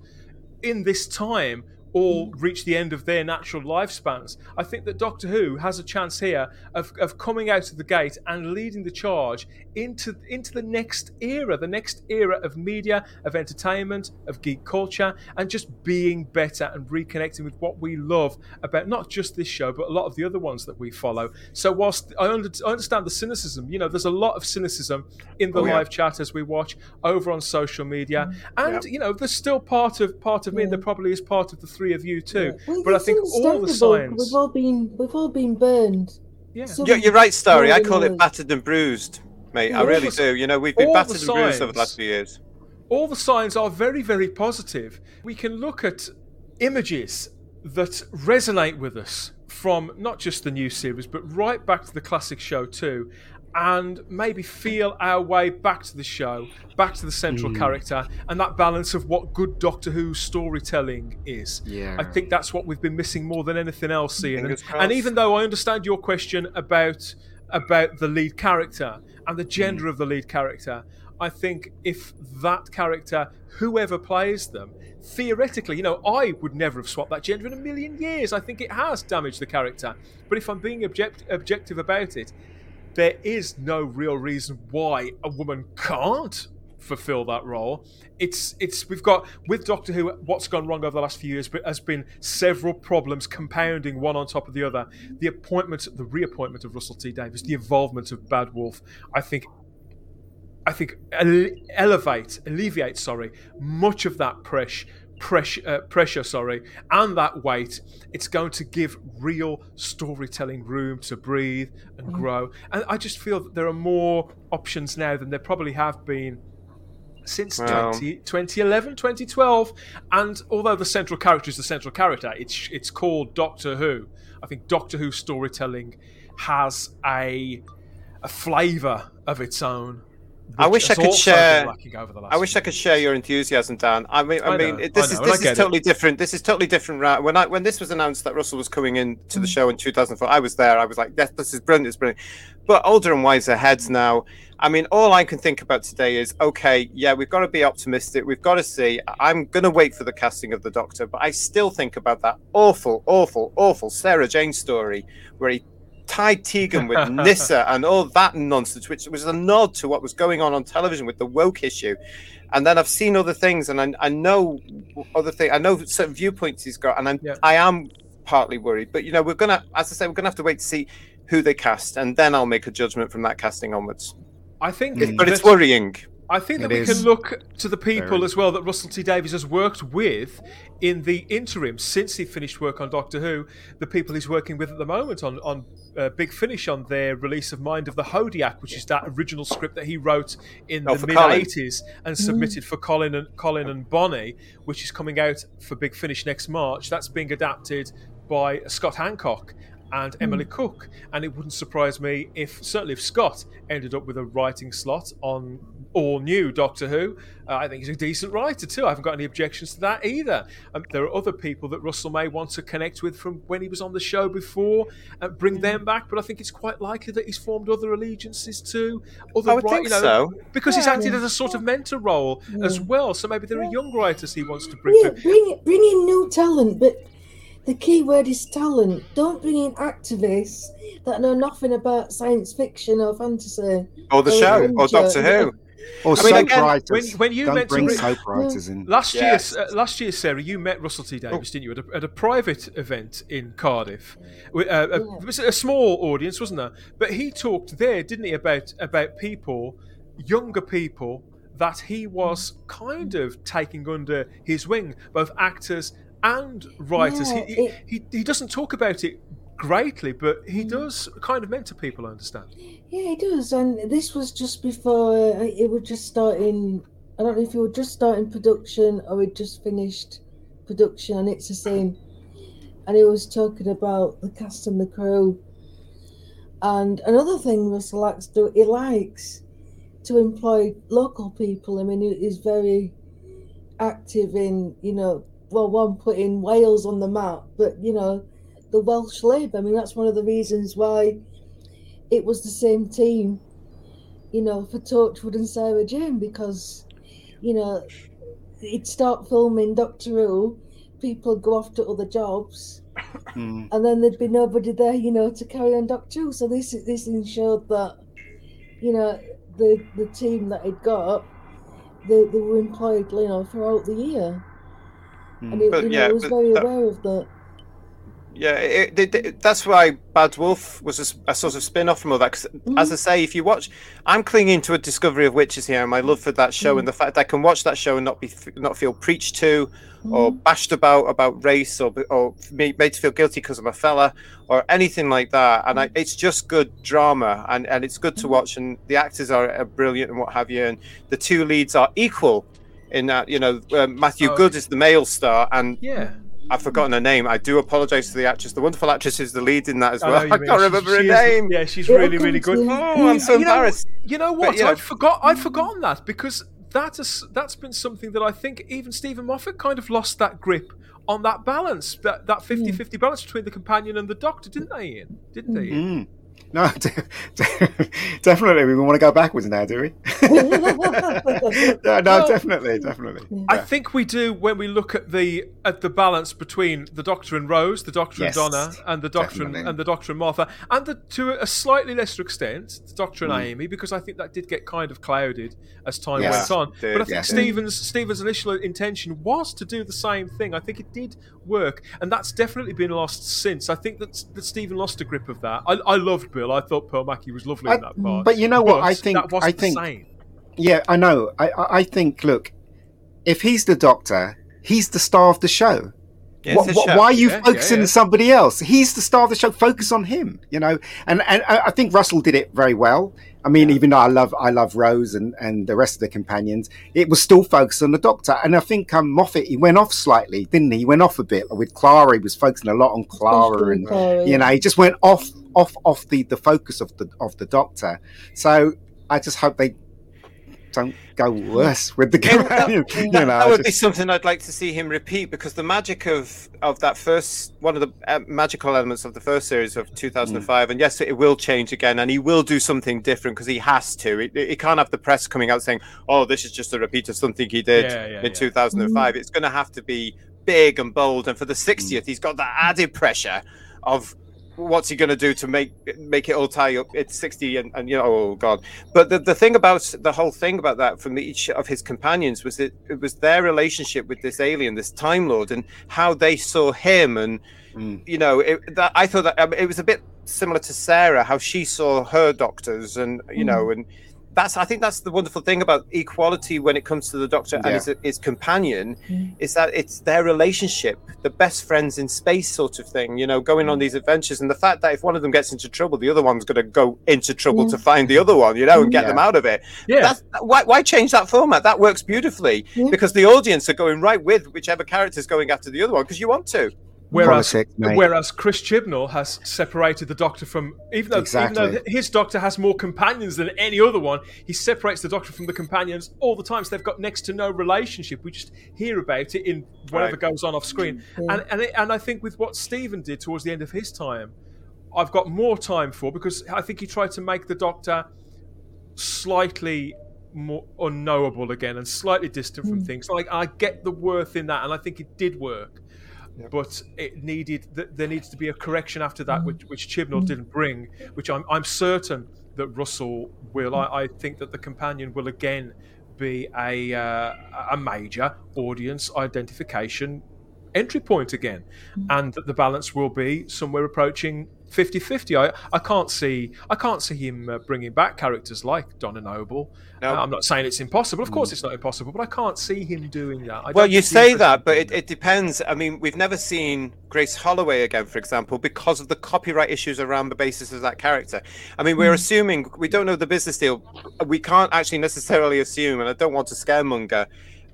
in this time all reach the end of their natural lifespans. I think that Doctor Who has a chance here of, of coming out of the gate and leading the charge into into the next era, the next era of media, of entertainment, of geek culture, and just being better and reconnecting with what we love about not just this show, but a lot of the other ones that we follow. So whilst I, under, I understand the cynicism, you know, there's a lot of cynicism in the oh, yeah. live chat as we watch over on social media, mm. and you know, there's still part of part of me, yeah. there probably is part of the three of you too. Yeah. Well, but I think all the signs we've all been we've all been burned. Yeah, you're, you're, right, Starry. I call it battered and bruised mate. I really do. You know, we've been battered and bruised over the last few years. All the signs are very, very positive. We can look at images that resonate with us from not just the new series, but right back to the classic show too, and maybe feel our way back to the show, back to the central mm. character, and that balance of what good Doctor Who storytelling is. Yeah. I think that's what we've been missing more than anything else, Ian. And, and even though I understand your question about about the lead character, and the gender mm. of the lead character. I think if that character, whoever plays them, theoretically, you know, I would never have swapped that gender in a million years. I think it has damaged the character. But if I'm being object- objective about it, there is no real reason why a woman can't fulfill that role. It's it's we've got with Doctor Who what's gone wrong over the last few years, but has been several problems compounding one on top of the other. The appointment, the reappointment of Russell T Davies, the involvement of Bad Wolf, I think. I think elevate, alleviate, sorry, much of that pressure pressure, uh, pressure, sorry, and that weight, it's going to give real storytelling room to breathe and mm. grow. And I just feel that there are more options now than there probably have been since well, 20, 2011, 2012. And although the central character is the central character, it's it's called Doctor Who. I think Doctor Who storytelling has a a flavour of its own I wish I could share. I wish I could share your enthusiasm, Dan. I mean, I, I mean, this is this is totally it. different. This is totally different. Right? When I when this was announced that Russell was coming in to the mm. show in 2004, I was there. I was like, yes, this is brilliant. It's brilliant. But older and wiser heads now. I mean, all I can think about today is, okay, yeah, we've got to be optimistic. We've got to see. I'm going to wait for the casting of the Doctor, but I still think about that awful, awful, awful Sarah Jane story where he tied Tegan with Nyssa and all that nonsense, which was a nod to what was going on on television with the woke issue. And then I've seen other things, and I, I know other things. I know certain viewpoints he's got, and I'm yeah. I am partly worried. But you know, we're gonna, as I say, we're gonna have to wait to see who they cast, and then I'll make a judgment from that casting onwards. I think, but it's worrying. I think that It we is. can look to the people Very. as well that Russell T Davies has worked with in the interim since he finished work on Doctor Who. The people he's working with at the moment on on uh, Big Finish on their release of Mind of the Hodiac, which is that original script that he wrote in Oh, the for mid '80s and submitted for Colin and Colin and Bonnie, which is coming out for Big Finish next March. That's being adapted by Scott Handcock and Emily Cook, and it wouldn't surprise me if certainly if Scott ended up with a writing slot on all new Doctor Who. Uh, I think he's a decent writer too. I haven't got any objections to that either. Um, there are other people that Russell may want to connect with from when he was on the show before, and bring them back. But I think it's quite likely that he's formed other allegiances too. Other I would wri- think you know, so. because he's Yeah. acted as a sort of mentor role as well. So maybe there are young writers he wants to bring Yeah, through. bring bring in new talent, but the key word is talent. Don't bring in activists that know nothing about science fiction or fantasy. Or the Oh, show, yeah. or Doctor Who. Or I mean, again, writers. when- when you Don't meant to bring bring- soap writers in. Last Yes. year, uh, last year, Sarah, you met Russell T Davies, didn't you, at a, at a private event in Cardiff? Wi- Uh, a, Yeah. It was a small audience, wasn't there? But he talked there, didn't he, about about people, younger people that he was kind of taking under his wing, both actors and writers. Yeah, he, he, it- he he doesn't talk about it greatly, but he does kind of mentor people. I understand. Yeah, he does. And this was just before uh, it was just starting. I don't know if it was just starting production or it just finished production, and it's the same. And he was talking about the cast and the crew. And another thing Russell likes to do, he likes to employ local people. I mean, he's very active in, you know, well, one putting Wales on the map, but you know, the Welsh Lib. I mean, that's one of the reasons why it was the same team, you know, for Torchwood and Sarah Jane because, you know, he'd start filming Doctor Who, people go off to other jobs, Mm. and then there'd be nobody there, you know, to carry on Doctor Who. So this this ensured that, you know, the the team that he'd got, they, they were employed, you know, throughout the year, Hmm. and he, But you know, yeah, he was very that- aware of that. Yeah, it, it, it- that's why Bad Wolf was a sort of spin off from all that. 'cause hmm. as I say, if you watch, I'm clinging to a Discovery of Witches here, and my love for that show, hmm. and the fact I can watch that show and not be not feel preached to, or bashed about about race, or or made, made to feel guilty because I'm a fella, or anything like that. And I, it's just good drama, and and it's good to watch, and the actors are, are brilliant and what have you, and the two leads are equal. In that, you know, uh, Matthew Oh, Goode is the male star, and Yeah. I've forgotten her name. I do apologise to the actress. The wonderful actress is the lead in that as well. you I can't She- remember her she is- name. Yeah, she's It'll really, really good. Oh, I'm so you know, embarrassed. you know what? you know- I forgot. I'd forgotten that because that is that's been something that I think even Steven Moffat kind of lost that grip on that balance, that that 50-50 balance between the companion and the doctor, didn't they, Ian? Didn't they? Ian? Mm. No, definitely. We want to go backwards now, do we? no, no, Well- definitely, definitely. I think we do when we look at the at the balance between the Doctor and Rose, the Doctor Yes, and Donna, and the Doctor and, definitely. and the Doctor and Martha, and the, to a slightly lesser extent, the Doctor and Mm. Amy, because I think that did get kind of clouded as time Yes, went on. did, but I think yes. Steven's Steven's initial intention was to do the same thing. I think it did work, and that's definitely been lost since. I think that that Steven lost a grip of that. I, I loved Bill. I thought Pearl Mackie was lovely I- in that part. but you know what? But I think- I think- same. Yeah, I know. I I think. Look, if he's the doctor, he's the star of the show. Yeah, Wha- it's a wha- show. why are you Yeah, yeah, focusing yeah. on somebody else? He's the star of the show. Focus on him. You know, and and I I think Russell did it very well. I mean, even though I love I love Rose and and the rest of the companions, it was still focused on the Doctor. And I think um, Moffat he went off slightly, didn't he? He went off a bit with Clara. He was focusing a lot on Clara, and Clara, you know, he just went off off off the the focus of the of the Doctor. So I just hope they don't go worse with the Yeah, that- you know, that I would be something I'd like to see him repeat because the magic of of that first one of the uh, magical elements of the first series of mm. 2005, and yes, it will change again, and he will do something different because he has to. He, he can't have the press coming out saying, "Oh, this is just a repeat of something he did Yeah, yeah, in yeah. 2005." Mm. It's going to have to be big and bold, and for the 60th, mm. he's got that added pressure of. What's he going to do to make make it all tie up? It's sixty, and, and you know, oh god! But the, the thing about the whole thing about that from each of his companions was that it was their relationship with this alien, this Time Lord, and how they saw him. And Mm. you know, it, that I thought that um, it was a bit similar to Sarah, how she saw her doctors, and you know, and that's I think that's the wonderful thing about equality when it comes to the Doctor Yeah. and his, his companion, Mm. is that it's their relationship, the best friends in space sort of thing. You know, going on mm. these adventures, and the fact that if one of them gets into trouble, the other one's going to go into trouble Yeah. to mm. find the other one. You know, and get Yeah. them out of it. Yeah. That's, why, why change that format? That works beautifully Yeah. because the audience are going right with whichever character's going after the other one because you want to. Whereas, Politics, mate. whereas Chris Chibnall has separated the Doctor from even though, Exactly. even though his Doctor has more companions than any other one, he separates the Doctor from the companions all the time. So they've got next to no relationship. We just hear about it in whatever Right. goes on off screen. Yeah. And and, it, and I think with what Steven did towards the end of his time, I've got more time for because I think he tried to make the Doctor slightly more unknowable again and slightly distant from mm. things. Like I get the worth in that, and I think it did work. But it needed th- there needs to be a correction after that, which, which Chibnall didn't bring. Which I'm I'm certain that Russell will. I, I think that the companion will again be a uh, a major audience identification entry point again, and that the balance will be somewhere approaching 50-50. I, I can't see I can't see him uh, bringing back characters like Donna Noble. No. Uh, I'm not saying it's impossible. Of course, it's not impossible, but I can't see him doing that. I Well, you say that, but it, it depends. I mean, we've never seen Grace Holloway again, for example, because of the copyright issues around the basis of that character. I mean, we're assuming we don't know the business deal. We can't actually necessarily assume, and I don't want to scaremonger.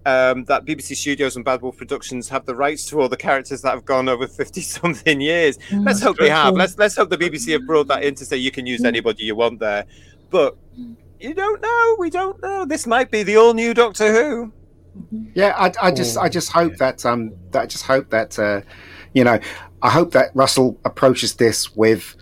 Um, that BBC Studios and Bad Wolf Productions have the rights to all the characters that have gone over fifty something years. Let's hope they have. Let's let's hope the BBC have brought that in to say you can use anybody you want there. But you don't know. We don't know. This might be the all new Doctor Who. Yeah, I, I just, I just hope that, um, that I just hope that, uh, you know, I hope that Russell approaches this with,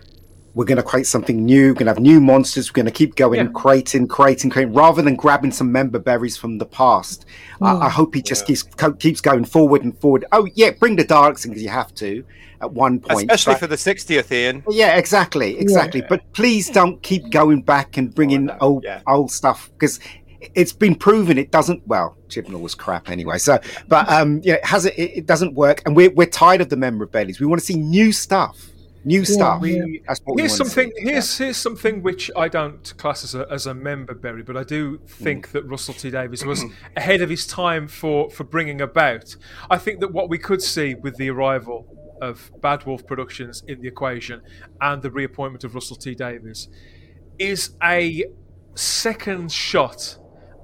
we're going to create something new. We're going to have new monsters. We're going to keep going, Yeah. creating, creating, creating, rather than grabbing some member berries from the past. I, I hope he just keeps co- keeps going forward and forward. Oh yeah, bring the Daleks in because you have to at one point, Especially but- for the 60th, Ian. Yeah, exactly, exactly. But please don't keep going back and bringing old yeah. old stuff because it's been proven it doesn't. Well, Chibnall was crap anyway. So, but um, yeah, it has it, it doesn't work, and we're we're tired of the memorabilities. We want to see new stuff, new stuff. We- That's what here's want something. see. Here's here's something which I don't class as a, as a member berry, but I do think mm. that Russell T Davies was ahead of his time for for bringing about. I think that what we could see with the arrival of Bad Wolf Productions in the equation and the reappointment of Russell T Davies is a second shot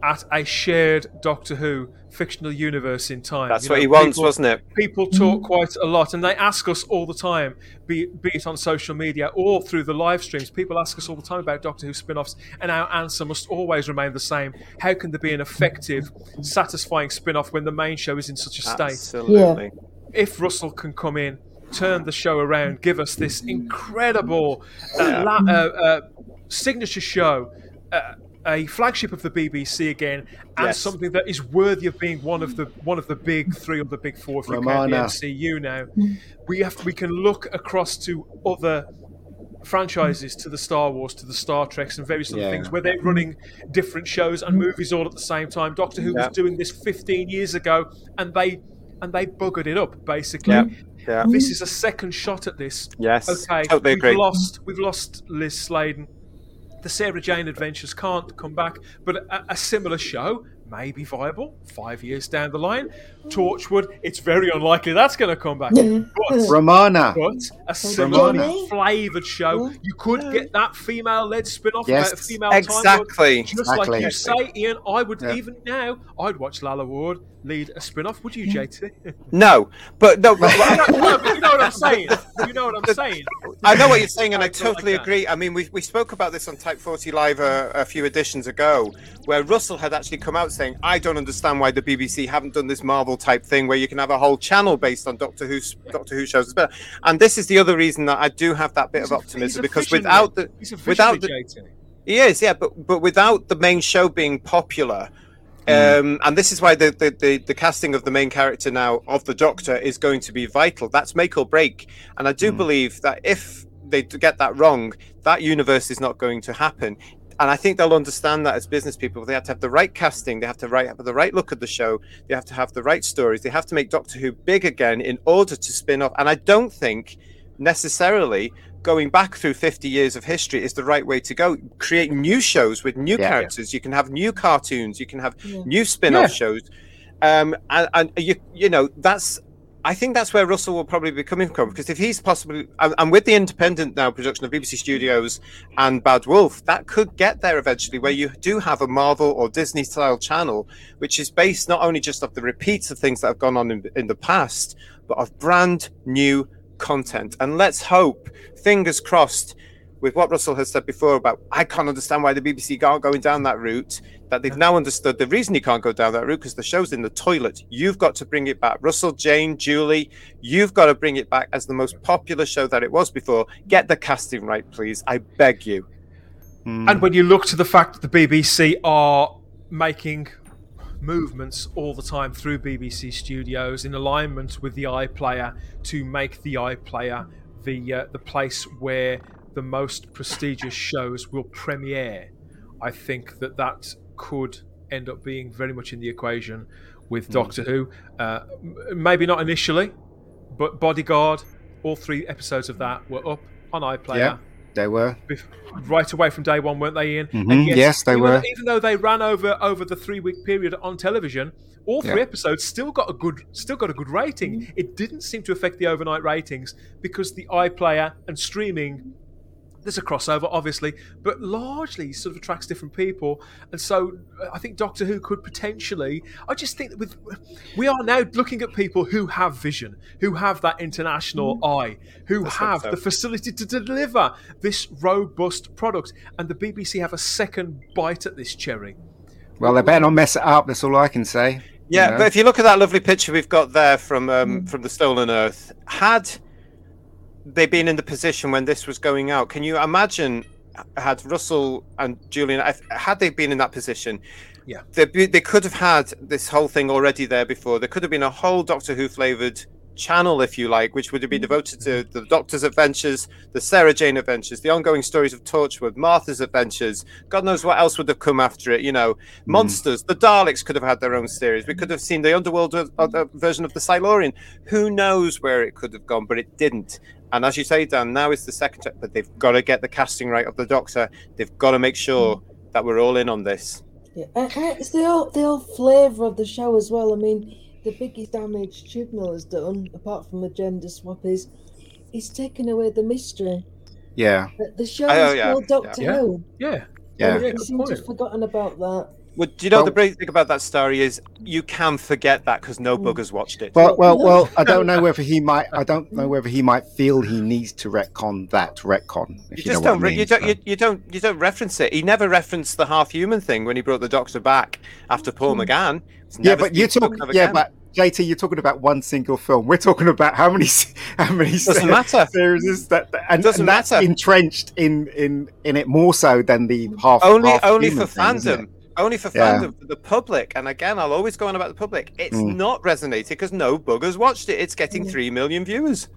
at a shared Doctor Who fictional universe in time. That's You what know, he wants, people- wasn't it? people talk quite a lot and they ask us all the time be, be it on social media or through the live streams people ask us all the time about doctor who spin-offs and our answer must always remain the same how can there be an effective satisfying spin-off when the main show is in such a state Absolutely. if russell can come in turn the show around give us this incredible uh, la- uh, uh, signature show uh, a flagship of the BBC again, and Yes. something that is worthy of being one of the one of the big three or the big four if you count the Romana. MCU now. We have we can look across to other franchises, to the Star Wars, to the Star Treks, and various other Yeah. things where they're running different shows and movies all at the same time. Doctor Who Yeah. was doing this 15 years ago, and they and they buggered it up basically. Yeah. Yeah. This is a second shot at this. Yes. Okay, Totally we've agree. lost we've lost Liz Sladen. The Sarah Jane Adventures can't come back, but a, a similar show may be viable five years down the line. Torchwood, it's very unlikely that's going to come back. But, Romana. but a similarly Ramona. flavoured show, you could get that female-led spin-off Yes. about a female Time Lord. Exactly. Just like you say, Ian, I would Yeah. even now, I'd watch Lalla Ward lead a spin-off. Would you, JT? No, but no, but, no, but you know what I'm saying. You know what I'm saying. I know what you're saying, and I I feel like totally that. agree. I mean, we, we spoke about this on Type 40 Live a, a few editions ago, where Russell had actually come out saying, I don't understand why the BBC haven't done this Marvel type thing where you can have a whole channel based on Doctor Who Doctor Who shows. But and this is the other reason that I do have that bit He's of optimism a because without the without the, JT. He is, yeah, but but without the main show being popular, Hmm. um, and this is why the, the, the, the casting of the main character now of the Doctor is going to be vital. That's make or break. And I do Hmm. believe that if they get that wrong, that universe is not going to happen. And I think they'll understand that as business people. They have to have the right casting. They have to right, have the right look at the show. They have to have the right stories. They have to make Doctor Who big again in order to spin off. And I don't think necessarily going back through 50 years of history is the right way to go. Create new shows with new Yeah. characters. You can have new cartoons. You can have Yeah. new spin-off Yeah. shows. Um, and, and you, you know, that's, I think that's where Russell will probably be coming from because if he's possibly, and, with the independent now production of BBC Studios and Bad Wolf, that could get there eventually, where you do have a Marvel or Disney style channel, which is based not only just off the repeats of things that have gone on in, in the past, but of brand new content. And let's hope, fingers crossed, with what Russell has said before about I can't understand why the BBC aren't going down that route, that they've now understood the reason you can't go down that route because the show's in the toilet. You've got to bring it back. Russell, Jane, Julie, you've got to bring it back as the most popular show that it was before. Get the casting right, please. I beg you. Mm. And when you look to the fact that the BBC are making movements all the time through BBC Studios in alignment with the iPlayer to make the iPlayer the uh, the place where the most prestigious shows will premiere, I think that that could end up being very much in the equation with Doctor Who. Uh, maybe not initially, but Bodyguard, all three episodes of that were up on iPlayer Yeah. They were. right away from day one, weren't they, Ian? Mhm, yes, they even, were. Even though they ran over over the three week period on television, all three Yeah. episodes still got a good still got a good rating. It didn't seem to affect the overnight ratings because the iPlayer and streaming. There's a crossover, obviously, but largely sort of attracts different people, and so I think Doctor Who could potentially. I just think that with we are now looking at people who have vision, who have that international eye, who Let's have so. the facility to deliver this robust product, and the BBC have a second bite at this cherry. Well, they better not mess it up. That's all I can say. Yeah, You know? but if you look at that lovely picture we've got there from um, from the Stolen Earth, had they been in the position when this was going out, can you imagine? Had Russell and Julian, had they been in that position, Yeah. they, they could have had this whole thing already there before. There could have been a whole Doctor Who flavored channel, if you like, which would have been mm. devoted to the Doctor's adventures, the Sarah Jane adventures, the ongoing stories of Torchwood, Martha's adventures. God knows what else would have come after it. You know, mm. monsters. The Daleks could have had their own series. We could have seen the Underworld of the version of the Silurian. Who knows where it could have gone, but it didn't. And as you say, Dan, now is the second. But they've got to get the casting right of the Doctor. They've got to make sure that we're all in on this. Yeah, and, and it's the whole, the whole flavour of the show as well. I mean, the biggest damage Chibnall has done, apart from the gender swap, is he's taken away the mystery. Yeah. The, the show Oh, is yeah, called Doctor yeah. Who. Yeah, Yeah. and Yeah, we good seem to have forgotten about that. Well, do you know Well- the great thing about that story is you can forget that because no buggers watched it. Well, well, well. I don't know whether he might. I don't know whether he might feel he needs to retcon that retcon. You you, just don't. what I re- mean. you don't. So- You, you don't. You don't reference it. He never referenced the half-human thing when he brought the Doctor back after Paul hmm. McGann. Yeah, but you're talking. Yeah, but JT, you're talking about one single film. We're talking about how many, how many Doesn't matter. series that, and, Doesn't and that's matter. entrenched in in in it more so than the half. only half only for fandom? Only for Yeah. fandom for the public and again i'll always go on about the public it's Mm. not resonated because no buggers watched it it's getting 3 million viewers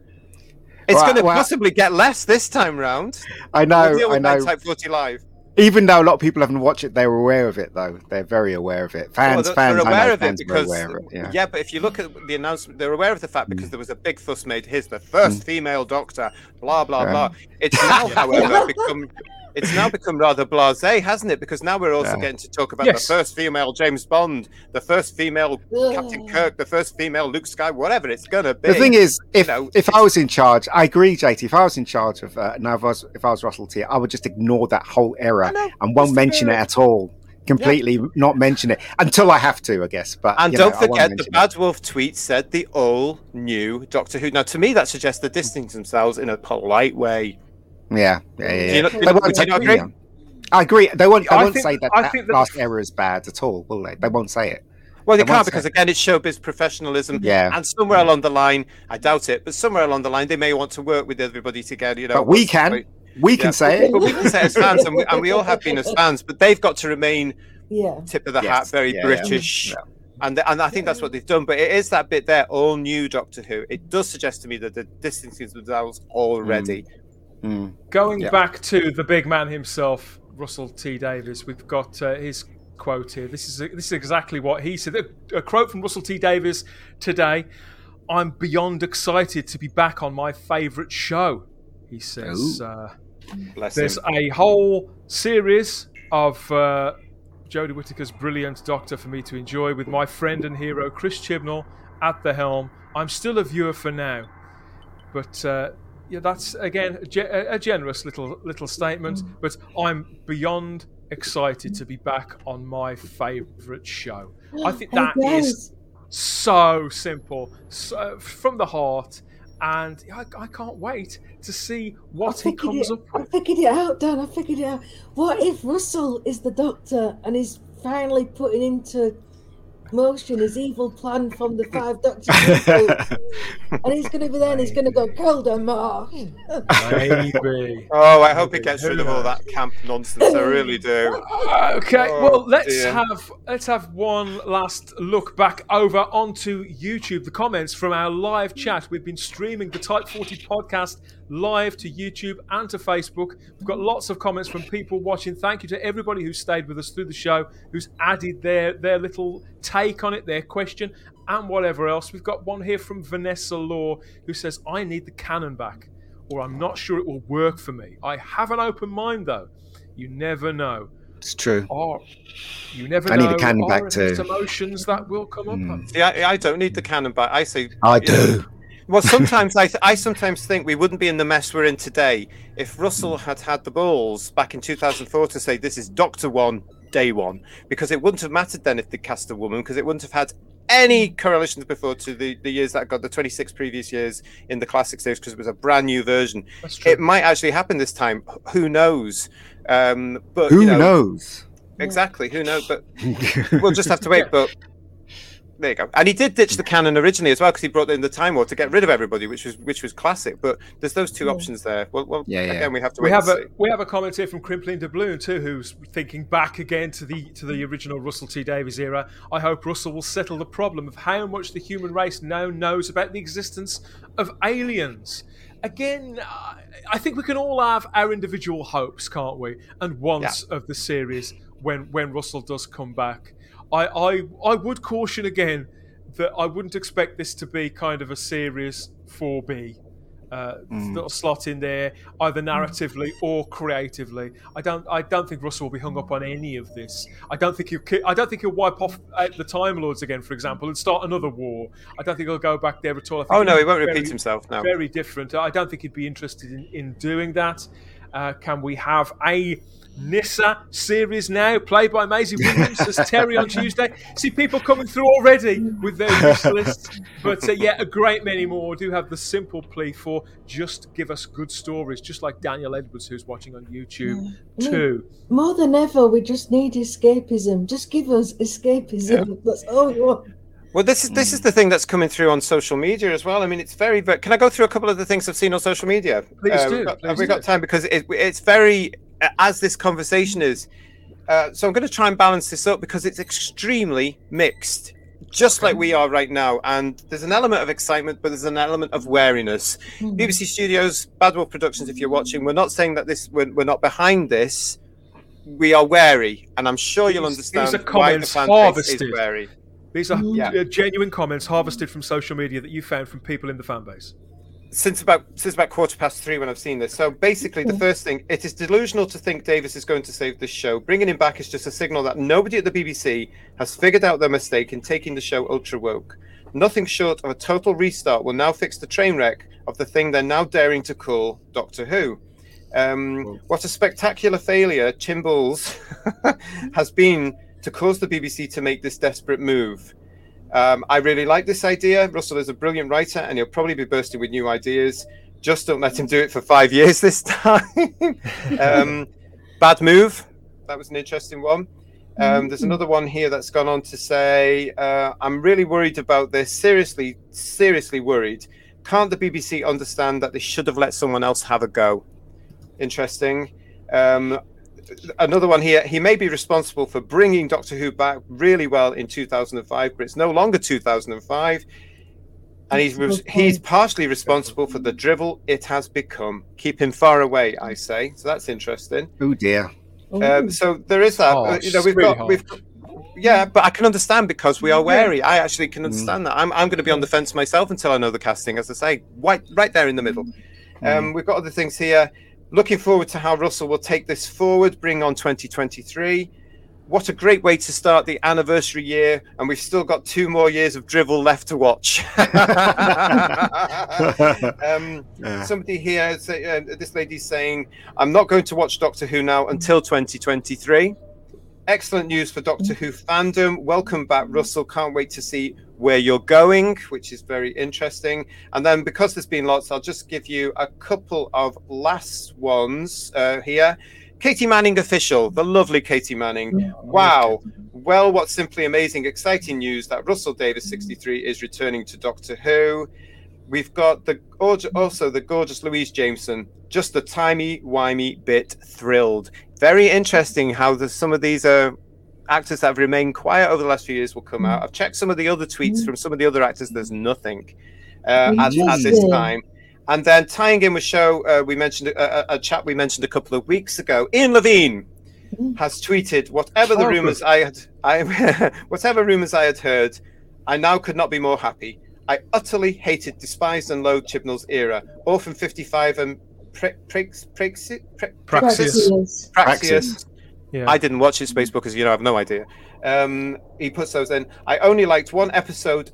it's Well, going to well- possibly get less this time round I we'll know, deal I with know. type 40 live Even though a lot of people haven't watched it, they're aware of it. Though they're very aware of it. Fans, Well, they're, fans, they're I know aware of it fans are because aware of it. Yeah. but if you look at the announcement, they're aware of the fact Mm. because there was a big fuss made. Here's the first female doctor. Blah blah Yeah. blah. It's now, however, become it's now become rather blasé, hasn't it? Because now we're also Yeah. getting to talk about Yes. the first female James Bond, the first female Captain Kirk, the first female Luke Sky, whatever it's gonna be. The thing is, if know, if I was in charge, I agree, JT. If I was in charge of uh, now, if I was, if I was Russell T, I would just ignore that whole era and won't just mention it at all. Completely not mention it until I have to, I guess. But And don't I won't forget, the mention it. Bad Wolf tweet said the all new Doctor Who. Now, to me, that suggests they're distancing themselves in a polite way. Yeah, yeah, yeah. Do yeah. you not- do They won't do you take- agree? yeah. I agree. They won't. They I won't think- say that, I that think that- last era is bad at all, will they? They won't say it. Well, they They can't because it. again, it's showbiz professionalism. Yeah. And somewhere along the line, I doubt it, but somewhere along the line, they may want to work with everybody together. You know, But we what's- can. We can say it. But we can say as fans, and we, and we all have been as fans. But they've got to remain Yeah. tip of the Yes. hat, very Yeah, yeah. British. Yeah. And, and I think that's what they've done. But it is that bit there, all new Doctor Who. It does suggest to me that they're distancing themselves already. Mm. Going Yeah. back to the big man himself, Russell T Davies, we've got uh, his quote here. This is this is exactly what he said. A, quote from Russell T Davies today. I'm beyond excited to be back on my favourite show. He says uh, there's him. a whole series of uh, Jodie Whittaker's brilliant Doctor for me to enjoy with my friend and hero Chris Chibnall at the helm. I'm still a viewer for now, but uh, yeah, that's again a, a generous little little statement. Mm. But I'm beyond excited to be back on my favourite show. I think Hey, that is so simple, so from the heart, and I, I can't wait to see what he comes it, up I figured it out, Dan. I figured it out. What if Russell is the Doctor and is finally putting into motion his evil plan from the Five Doctors? and he's going to be there and he's going to go, Goldemar. Maybe. Oh, I hope he gets Who rid of all that camp nonsense. I really do. Okay, Oh, well let's dear. have let's have one last look back over onto YouTube. The comments from our live chat. We've been streaming the Type 40 podcast live to YouTube and to Facebook. We've got lots of comments from people watching. Thank you to everybody who stayed with us through the show, who's added their their little take on it, their question, and whatever else. We've got one here from Vanessa Law who says, "I need the canon back." Or I'm not sure it will work for me. I have an open mind though. You never know. it's true. Or you never know. I know. need a cannon back too. emotions that will come up. Mm. See, I, I don't need the cannon back. I say I you know, do. Well, sometimes I, I sometimes think we wouldn't be in the mess we're in today if Russell had had the balls back in 2004 to say this is Doctor One, Day One, because it wouldn't have mattered then if they cast a woman, because it wouldn't have had any correlations before to the, the years that got the 26 previous years in the classic series because it was a brand new version. That's true. It might actually happen this time. Who knows? Um, but Who you know, knows? Exactly. Who knows? But we'll just have to wait. But there you go. And he did ditch the canon originally as well because he brought in the Time War to get rid of everybody, which was which was classic. But there's those two Yeah. options there. Well, well Yeah, yeah. again, we have to we have and a see. we have a comment here from Crimpling Doubloon too, who's thinking back again to the to the original Russell T Davies era. I hope Russell will settle the problem of how much the human race now knows about the existence of aliens. Again, I- I think we can all have our individual hopes, can't we? And wants of the series when when Russell does come back. I, I I would caution again that I wouldn't expect this to be kind of a serious 4B uh, Mm. slot in there, either narratively or creatively. I don't. I don't think Russell will be hung up on any of this. I don't think he'll. I don't think he'll wipe off uh, the Time Lords again, for example, and start another war. I don't think he'll go back there at all. Oh no, he won't very- repeat himself now. Very different. I don't think he'd be interested in, in doing that. Uh, can we have a Nyssa series now, played by Maisie Williams as Terry on Tuesday? See people coming through already with their wish lists, but uh, yeah, a great many more do have the simple plea for just give us good stories, just like Daniel Edwards, who's watching on YouTube I mean, too. More than ever, we just need escapism. Just give us escapism. That's all we want. Well, this is this is the thing that's coming through on social media as well. I mean, it's very. But can I go through a couple of the things I've seen on social media? Please Uh, do, we've got- please have we do. got time? Because it, it's very as this conversation is. Uh, so I'm going to try and balance this up because it's extremely mixed, just like we are right now. And there's an element of excitement, but there's an element of wariness. Hmm. BBC Studios, Bad Wolf Productions. If you're watching, we're not saying that this we're, we're not behind this. We are wary, and I'm sure you'll These- these understand are why the fan base is wary. These are Yeah. uh, genuine comments harvested from social media that you found from people in the fan base. Since about since about quarter past three when I've seen this. So basically, the first thing it is delusional to think Davies is going to save this show. Bringing him back is just a signal that nobody at the BBC has figured out their mistake in taking the show ultra woke. Nothing short of a total restart will now fix the train wreck of the thing they're now daring to call Doctor Who. Um, what a spectacular failure Chimballs has been to cause the BBC to make this desperate move. Um, I really like this idea. Russell is a brilliant writer, and he'll probably be bursting with new ideas. Just don't let him do it for five years this time. um, bad move. That was an interesting one. Um, there's another one here that's gone on to say, uh, "I'm really worried about this. Seriously, seriously worried. Can't the BBC understand that they should have let someone else have a go?" Interesting. Um, another one here. He may be responsible for bringing Doctor Who back really well in 2005, but it's no longer 2005, and he's That's he's partially responsible for the drivel it has become. Keep him far away, I say. So that's interesting. Oh dear. Um, so there is that. Harsh, Uh, you know, we've really got we've. Yeah, but I can understand because we are Yeah. wary. I actually can understand that. I'm, I'm going to be on the fence myself until I know the casting, as I say, right, right there in the middle. Um, we've got other things here. Looking forward to how Russell will take this forward, bring on 2023. What a great way to start the anniversary year, and we've still got two more years of drivel left to watch. um, Yeah. somebody here, say, uh, this lady's saying, I'm not going to watch Doctor Who now until 2023. Excellent news for Doctor Who fandom. Welcome back, Russell. Can't wait to see where you're going, which is very interesting. And then, because there's been lots, I'll just give you a couple of last ones uh, here. Katie Manning official, the lovely Katie Manning. Wow. Well, what's simply amazing, exciting news that Russell Davies, 63, is returning to Doctor Who. We've got the also the gorgeous Louise Jameson, just a timey wimey bit thrilled. Very interesting how the, some of these uh, actors that have remained quiet over the last few years will come out. I've checked some of the other tweets from some of the other actors. There's nothing uh, at, at this time. And then tying in with show, uh, we mentioned a, a, a chat we mentioned a couple of weeks ago. Ian Levine has tweeted, "Whatever the rumors I had, I whatever rumors I had heard, I now could not be more happy. I utterly hated, despised, and loathed Chibnall's era. Orphan 55 and Pre- Prex- Pre- Praxis. Praxis. Praxius. Yeah. I didn't watch his Facebook because you know I have no idea. Um, he puts those in. I only liked one episode,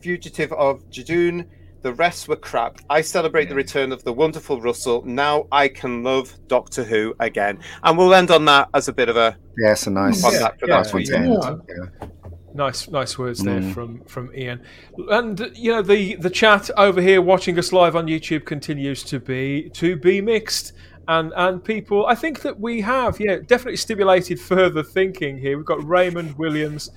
Fugitive of Judoon. The rest were crap. I celebrate the return of the wonderful Russell. Now I can love Doctor Who again. And we'll end on that as a bit of a Yeah, a nice, on Yeah, that yeah, nice one to yeah. end. Yeah. Nice, nice words there Mm. from from Ian. And you know the the chat over here watching us live on YouTube continues to be to be mixed. And and people, I think that we have yeah definitely stimulated further thinking here. We've got Raymond Williams.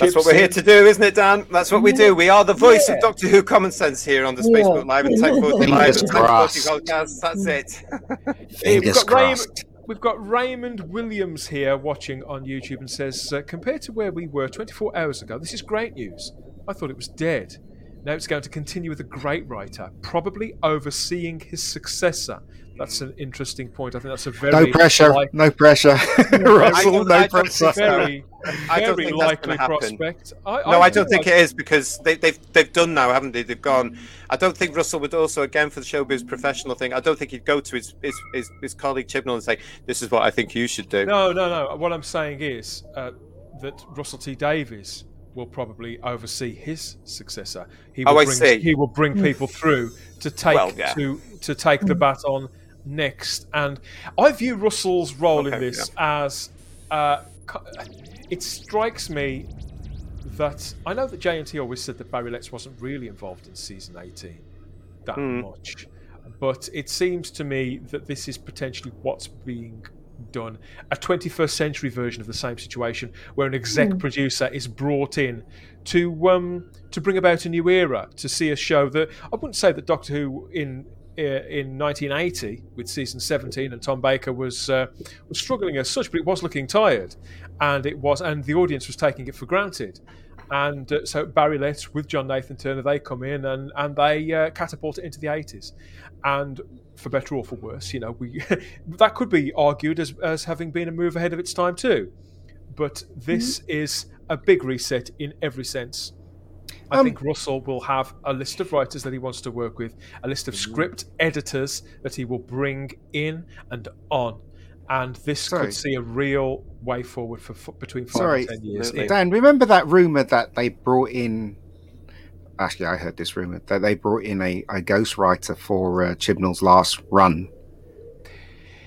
That's what we're here to do, isn't it, Dan? That's what we do. We are the voice of Doctor Who common sense here on the Yeah. Facebook Live and Type 40 Live Fingers and Type 40 crossed. podcast. That's it. We've Fingers got, Raymond, crossed. We've got Raymond Williams here watching on YouTube and says, uh, compared to where we were 24 hours ago, this is great news. I thought it was dead. Now it's going to continue with a great writer, probably overseeing his successor. That's an interesting point. I think that's a very No pressure. like- No pressure. Russell, don't- no I don't pressure. think very, I don't very think likely gonna happen. prospect. No, I don't think it is because they, they've they've done now, haven't they? They've gone. I don't think Russell would also, again, for the showbiz professional thing. I don't think he'd go to his his, his, his colleague Chibnall and say, "This is what I think you should do." No, no, no. What I'm saying is uh, that Russell T Davies will probably oversee his successor. He Oh, will I bring, see. He will bring people through to take Well, yeah. to to take the baton next. And I view Russell's role in Okay, this as uh, it strikes me that I know that JNT always said that Barry Letts wasn't really involved in season 18 that Hmm. much, but it seems to me that this is potentially what's being done a 21st century version of the same situation where an exec producer is brought in to um to bring about a new era to see a show that I wouldn't say that Doctor Who in in 1980 with season 17 and Tom Baker was uh, was struggling as such but it was looking tired and it was and the audience was taking it for granted. And uh, so Barry Letts with John Nathan Turner they come in and and they uh, catapult it into the 80s and for better or for worse you know we that could be argued as as having been a move ahead of its time too. But this is a big reset in every sense I Um, think Russell will have a list of writers that he wants to work with, a list of script editors that he will bring in and on, and this Sorry. could see a real way forward for, for between five Sorry, and ten years. absolutely. Dan, remember that rumor that they brought in? Actually, I heard this rumor that they brought in a, a ghostwriter for uh, Chibnall's last run.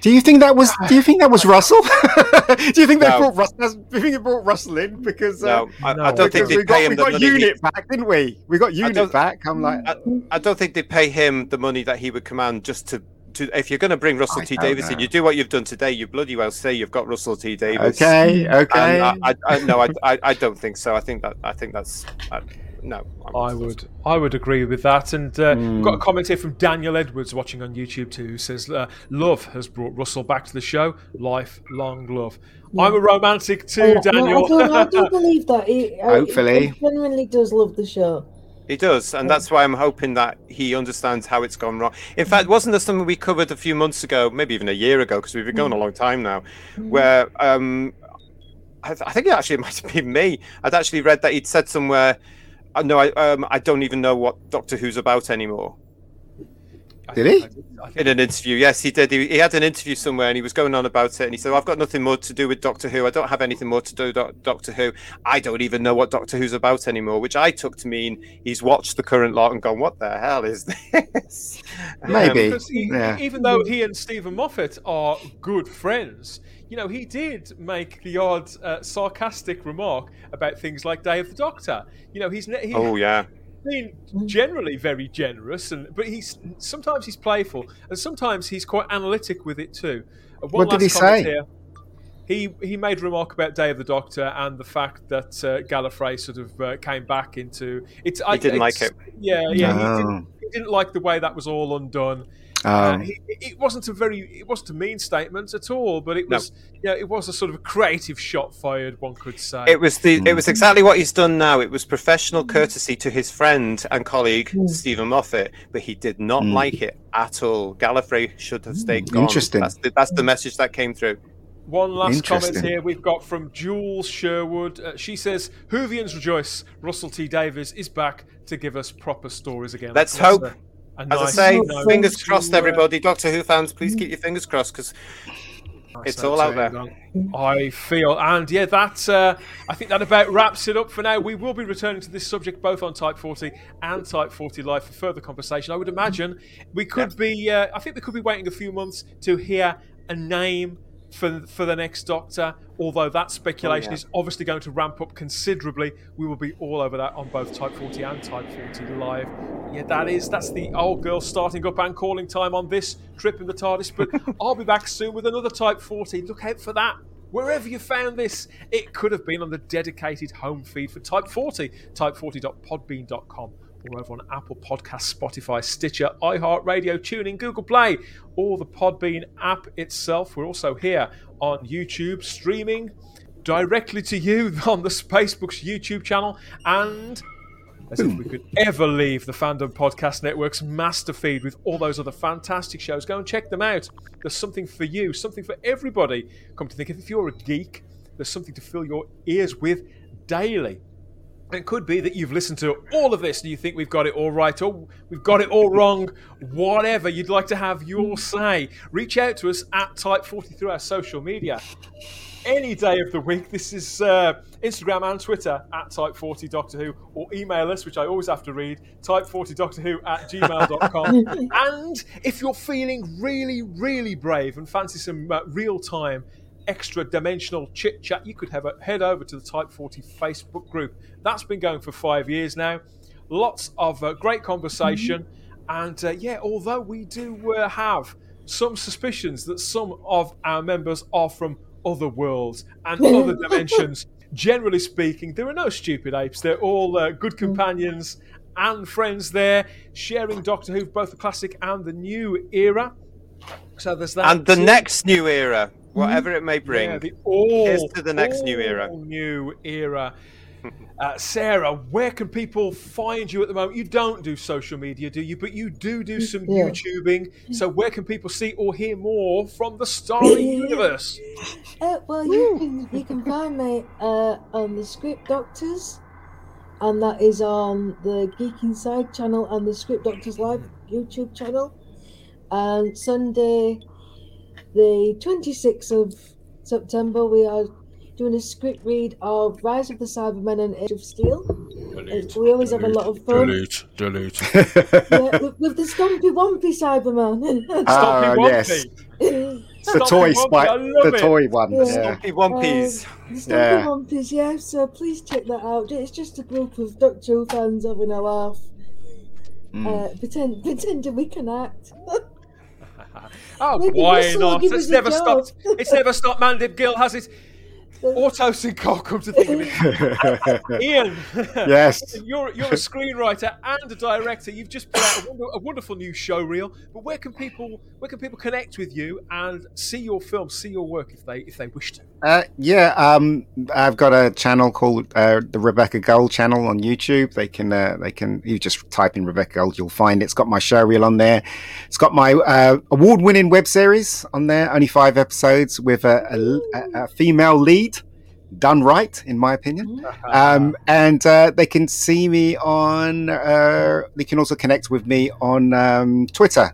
Do you think that was? Do you think that was Russell? do you think they brought Russell? Do you think they brought Russell in because? Uh, No, I, No. I don't think because we they got, pay him we the got money. unit back, didn't we? We got unit back. I'm like, I, I don't think they pay him the money that he would command just to. To, if you're going to bring Russell I T don't Davies in, you do what you've done today. You bloody well say you've got Russell T Davies. okay, okay. And I, I, I, no, I, I, I don't think so. I think that I think that's no. I would, I would agree with that. And uh, we've got a Hmm. comment here from Daniel Edwards watching on YouTube too, who says, uh, "Love has brought Russell back to the show. Lifelong love." I'm a romantic too, Uh, no, Daniel. I, don't, I don't believe that. He, I- Hopefully. he genuinely does love the show. He does, and that's why I'm hoping that he understands how it's gone wrong. In fact, wasn't there something we covered a few months ago, maybe even a year ago, because we've been going a long time now, where um, I, I think it actually might have been me. I'd actually read that he'd said somewhere, "No, I, um, I don't even know what Doctor Who's about anymore." I Did he? I did- I think In an interview, yes, he did. He, he had an interview somewhere, and he was going on about it. And he said, "I've got nothing more to do with Doctor Who. I don't have anything more to do with Doctor Who. I don't even know what Doctor Who's about anymore." Which I took to mean he's watched the current lot and gone, "What the hell is this?" Maybe. because he, Yeah. even though he and Steven Moffat are good friends, you know, he did make the odd uh, sarcastic remark about things like Day of the Doctor. You know, he's ne- he, oh yeah, been generally very generous, and but he's sometimes he's playful, and sometimes he's quite analytic with it too. Uh, one What did he say? Here. He he made a remark about Day of the Doctor and the fact that uh, Gallifrey sort of uh, came back into it's. he didn't like it. Yeah, yeah. He, Oh. didn't, he didn't like the way that was all undone. Oh, Uh, he, it wasn't a very, it wasn't a mean statement at all, but it No. was, yeah, it was a sort of a creative shot fired, one could say. It was the. It Mm. was exactly what he's done now. It was professional courtesy to his friend and colleague Mm. Steven Moffat, but he did not Mm. like it at all. Gallifrey should have stayed gone. Interesting. That's the, that's the message that came through. One last comment here we've got from Jules Sherwood. Uh, she says, Whovians rejoice. Russell T Davies is back to give us proper stories again. Let's That's hope. a- a As nice I say, fingers crossed, everybody. Doctor Who fans, please keep your fingers crossed because It's all out there. I feel, and yeah, that uh, I think that about wraps it up for now. We will be returning to this subject both on Type 40 and Type 40 Live for further conversation. I would imagine we could be, uh, I think we could be waiting a few months to hear a name for for the next Doctor. Although that speculation Oh, yeah. is obviously going to ramp up considerably, we will be all over that on both Type 40 and Type 40 Live. Yeah, that is that's the old girl starting up and calling time on this trip in the TARDIS. But I'll be back soon with another Type 40. Look out for that. Wherever you found this, it could have been on the dedicated home feed for Type 40, type40.podbean.com, or over on Apple Podcasts, Spotify, Stitcher, iHeartRadio, TuneIn, Google Play, or the Podbean app itself. We're also here on YouTube, streaming directly to you on the Spacebooks YouTube channel, and as if we could ever leave the Fandom Podcast Network's master feed with all those other fantastic shows. Go and check them out. There's something for you, something for everybody. Come to think of it, if you're a geek, there's something to fill your ears with daily. And It could be that you've listened to all of this and you think we've got it all right or we've got it all wrong. Whatever you'd like to have your say, reach out to us at Type40 through our social media any day of the week. This is uh, Instagram and Twitter at Type40 Doctor Who, or email us, which I always have to read, Type40Doctor Who at gmail.com. and if you're feeling really, really brave and fancy some uh, real time, extra dimensional chit chat, you could have a, head over to the Type 40 Facebook group. That's been going for five years now. Lots of uh, great conversation. And uh, yeah, although we do uh, have some suspicions that some of our members are from other worlds and other dimensions, generally speaking, there are no stupid apes. They're all uh, good companions and friends there, sharing Doctor Who, both the classic and the new era. So there's that. and the too. next new era, whatever it may bring. Yeah, the all, Here's to the next new era. New era. Uh, Sarah, where can people find you at the moment? You don't do social media, do you? But you do do some Yeah. YouTubing. So where can people see or hear more from the Starry Universe? Uh, well, you can you can find me uh, on the Script Doctors, and that is on the Geek Inside channel and the Script Doctors Live YouTube channel. And Sunday, the twenty sixth of September, we are doing a script read of Rise of the Cybermen and Age of Steel. Uh, we always have a lot of fun. Delete, delete. Yeah, with, with the Stumpy Wumpy Cyberman. Ah, Stumpy yes. Wumpy. the toy Wumpy, spike, the it. toy one. Yeah. Yeah. Stumpy Wumpies. Um, the Stumpy Yeah. Wumpers, yeah. So please check that out. It's just a group of Doctor Who fans having a laugh, Mm. uh, pretend pretending we can act. Oh, Maybe why not? It's never stopped. It's never stopped Mandip Gill, has it? Auto Sync, come to think of it. Ian, yes. you're you're a screenwriter and a director. You've just put out a, a wonderful new show reel. But where can people where can people connect with you and see your film, see your work if they if they wish to? Uh, yeah, um, I've got a channel called uh, the Rebecca Gold channel on YouTube. They can, uh, they can. You just type in Rebecca Gold, you'll find it. It's got my show reel on there. It's got my uh, award-winning web series on there. Only five episodes with a, a, a female lead, done right, in my opinion. Um, and uh, they can see me on. Uh, they can also connect with me on um, Twitter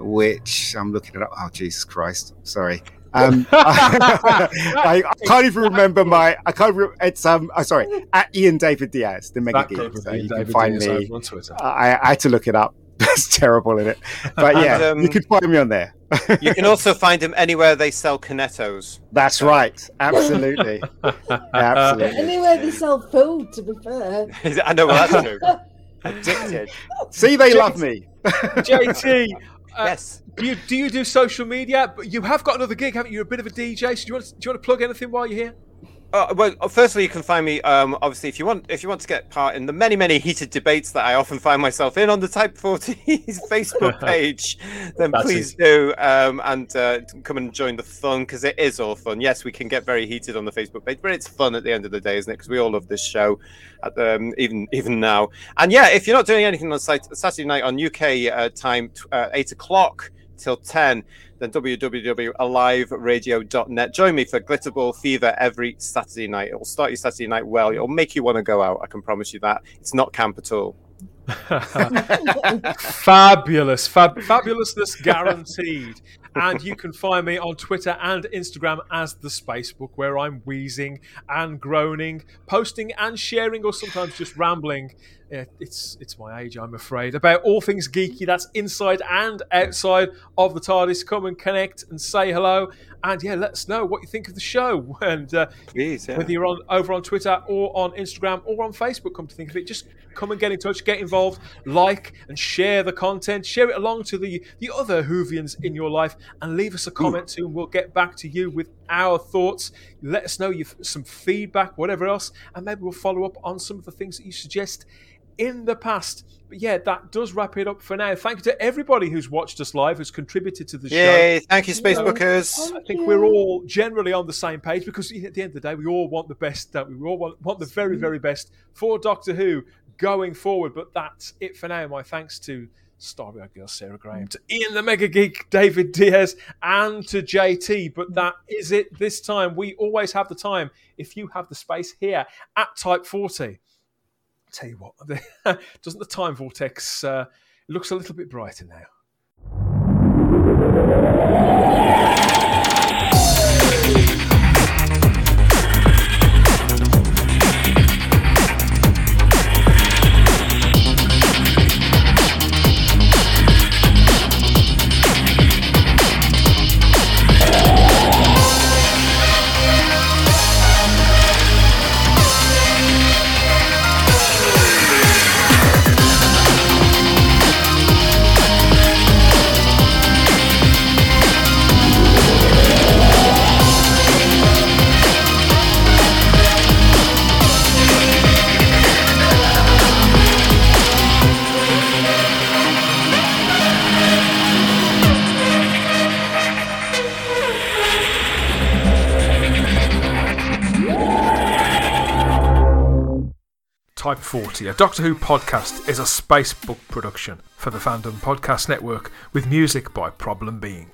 which I'm looking it up. Oh, Jesus Christ! Sorry. Um, I, I, can't even remember my. I can't. Re- it's um. Oh, sorry, at Ian David Diaz, the Mega Geek. So you can find Diaz me. On Twitter. I, I had to look it up. That's terrible in it, but yeah, and, um, you can find me on there. you can also find him anywhere they sell Cornettos. That's right. Absolutely. Absolutely. Anywhere they sell food, to be fair. I know, well, that's true. Addicted. See, they love me. JT. Uh, yes. Do you, do you do social media? But you have got another gig, haven't you? You're a bit of a DJ. So do you want to, do you want to plug anything while you're here? Uh, well, firstly, you can find me. Um, obviously, if you want, if you want to get part in the many, many heated debates that I often find myself in on the Type 40's Facebook page, then That's please it. do um, and uh, come and join the fun because it is all fun. Yes, we can get very heated on the Facebook page, but it's fun at the end of the day, isn't it? Because we all love this show, at, um, even even now. And yeah, if you're not doing anything on Saturday night on UK uh, time, uh, eight o'clock till ten then www.aliveradio.net. Join me for Glitterball Fever every Saturday night. It will start your Saturday night well. It'll make you want to go out. I can promise you that. It's not camp at all. Fabulous. Fab- fabulousness guaranteed. and you can find me on Twitter and Instagram as the Spacebook, where I'm wheezing and groaning, posting and sharing, or sometimes just rambling yeah, it's it's my age, I'm afraid, about all things geeky. That's inside and outside of the TARDIS. Come and connect and say hello, and yeah, let us know what you think of the show. And uh, Jeez, yeah. whether you're on over on Twitter or on Instagram or on Facebook, come to think of it, just come and get in touch, get involved, like and share the content, share it along to the the other Whovians in your life, and leave us a comment Ooh. too, and we'll get back to you with our thoughts. Let us know you some feedback, whatever else, and maybe we'll follow up on some of the things that you suggest in the past. But yeah, that does wrap it up for now. Thank you to everybody who's watched us live, who's contributed to the Yay, show. Yay, thank you, Spacebookers. You know, I think we're all generally on the same page because at the end of the day, we all want the best, don't we? We all want, want the very, very best for Doctor Who going forward. But that's it for now. My thanks to Starry Eyed Girl Sarah Graham, to Ian the Mega Geek David Diaz, and to JT. But that is it this time. We always have the time if you have the space here at Type 40 tell you what, doesn't the time vortex uh, looks a little bit brighter now? 40, a Doctor Who podcast, is a Spacebook production for the Fandom Podcast Network with music by Problem Being.